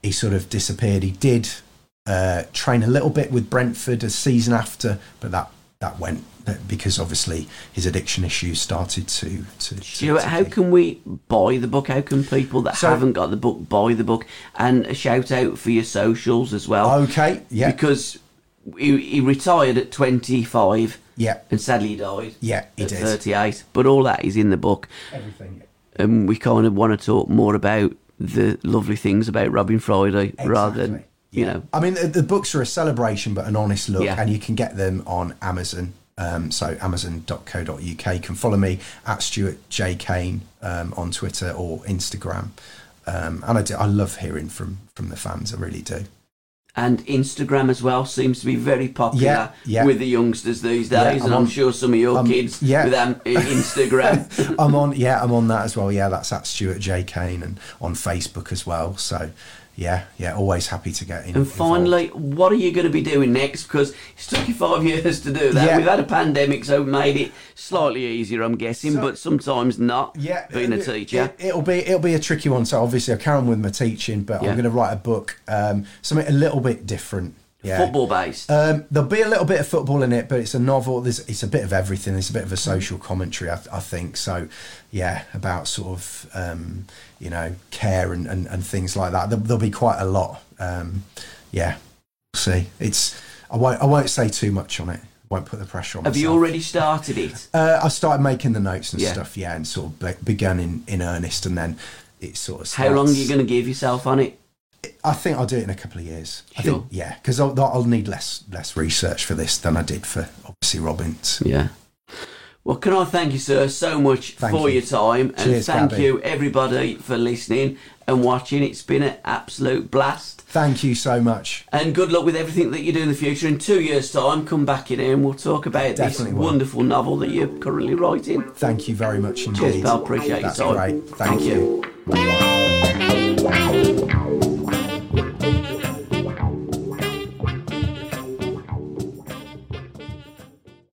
Speaker 2: he sort of disappeared. He did uh, train a little bit with Brentford a season after, but that that went because obviously his addiction issues started to to. to-
Speaker 1: Stuart,
Speaker 2: to
Speaker 1: how can we buy the book? How can people that
Speaker 2: So-
Speaker 1: haven't got the book buy the book? And a shout out for your socials as well.
Speaker 2: Okay, yeah,
Speaker 1: Because he, he retired at 25
Speaker 2: yeah,
Speaker 1: and sadly he died
Speaker 2: yeah, he
Speaker 1: at
Speaker 2: did
Speaker 1: 38. But all that is in the book.
Speaker 2: everything.
Speaker 1: And we kind of want to talk more about the lovely things about Robin Friday rather than,
Speaker 2: Exactly.
Speaker 1: you
Speaker 2: Yeah.
Speaker 1: know,
Speaker 2: I mean, the, the books are a celebration, but an honest look,
Speaker 1: Yeah.
Speaker 2: and you can get them on Amazon. Um, so amazon.co.uk. You can follow me at Stuart J Kane um, on Twitter or Instagram. Um, and I, do, I love hearing from from the fans. I really do.
Speaker 1: And Instagram as well seems to be very popular
Speaker 2: Yeah, yeah.
Speaker 1: with the youngsters these
Speaker 2: Yeah,
Speaker 1: days.
Speaker 2: I'm
Speaker 1: and I'm sure some of your
Speaker 2: um,
Speaker 1: kids
Speaker 2: yeah.
Speaker 1: with um, Instagram.
Speaker 2: I'm on. Yeah, I'm on that as well. Yeah, that's at Stuart J Kane and on Facebook as well. So yeah, yeah, always happy to get in.
Speaker 1: And
Speaker 2: involved.
Speaker 1: finally, what are you going to be doing next? Because it's took you five years to do that.
Speaker 2: Yeah.
Speaker 1: We've had a pandemic, so made it slightly easier, I'm guessing,
Speaker 2: So-
Speaker 1: but sometimes not.
Speaker 2: yeah,
Speaker 1: being a teacher.
Speaker 2: It, will be it'll be a tricky one. So obviously I carry on with my teaching, but
Speaker 1: Yeah.
Speaker 2: I'm going to write a book, um, something a little bit different. Yeah.
Speaker 1: Football based.
Speaker 2: Um, there'll be a little bit of football in it, but it's a novel. There's it's a bit of everything. It's a bit of a social commentary, I, I think. So, yeah, about sort of um, you know care and, and, and things like that. There'll, there'll be quite a lot. Um, yeah, we'll see. It's I won't I won't say too much on it. Won't put the pressure on.
Speaker 1: Have you already started it?
Speaker 2: Uh, I started making the notes and
Speaker 1: Yeah.
Speaker 2: stuff. Yeah, and sort of be- begun in, in earnest, and then it sort of.
Speaker 1: How long are you going to give yourself on it?
Speaker 2: I think I'll do it in a couple of years. I
Speaker 1: Sure.
Speaker 2: think, yeah, because I'll, I'll need less less research for this than I did for obviously Robin's.
Speaker 1: Yeah. Well, can I thank you, sir, so much
Speaker 2: Thank
Speaker 1: for
Speaker 2: you.
Speaker 1: your time, and
Speaker 2: Cheers,
Speaker 1: thank
Speaker 2: Gabbie.
Speaker 1: you everybody for listening and watching. It's been an absolute blast.
Speaker 2: Thank you so much.
Speaker 1: And good luck with everything that you do in the future. In two years' time, come back in here and we'll talk about
Speaker 2: Definitely
Speaker 1: this
Speaker 2: will.
Speaker 1: wonderful novel that you're currently writing.
Speaker 2: Thank you very much indeed.
Speaker 1: Cheers, pal. Appreciate
Speaker 2: That's
Speaker 1: your time.
Speaker 2: great. Thank,
Speaker 1: Thank
Speaker 2: you.
Speaker 1: you.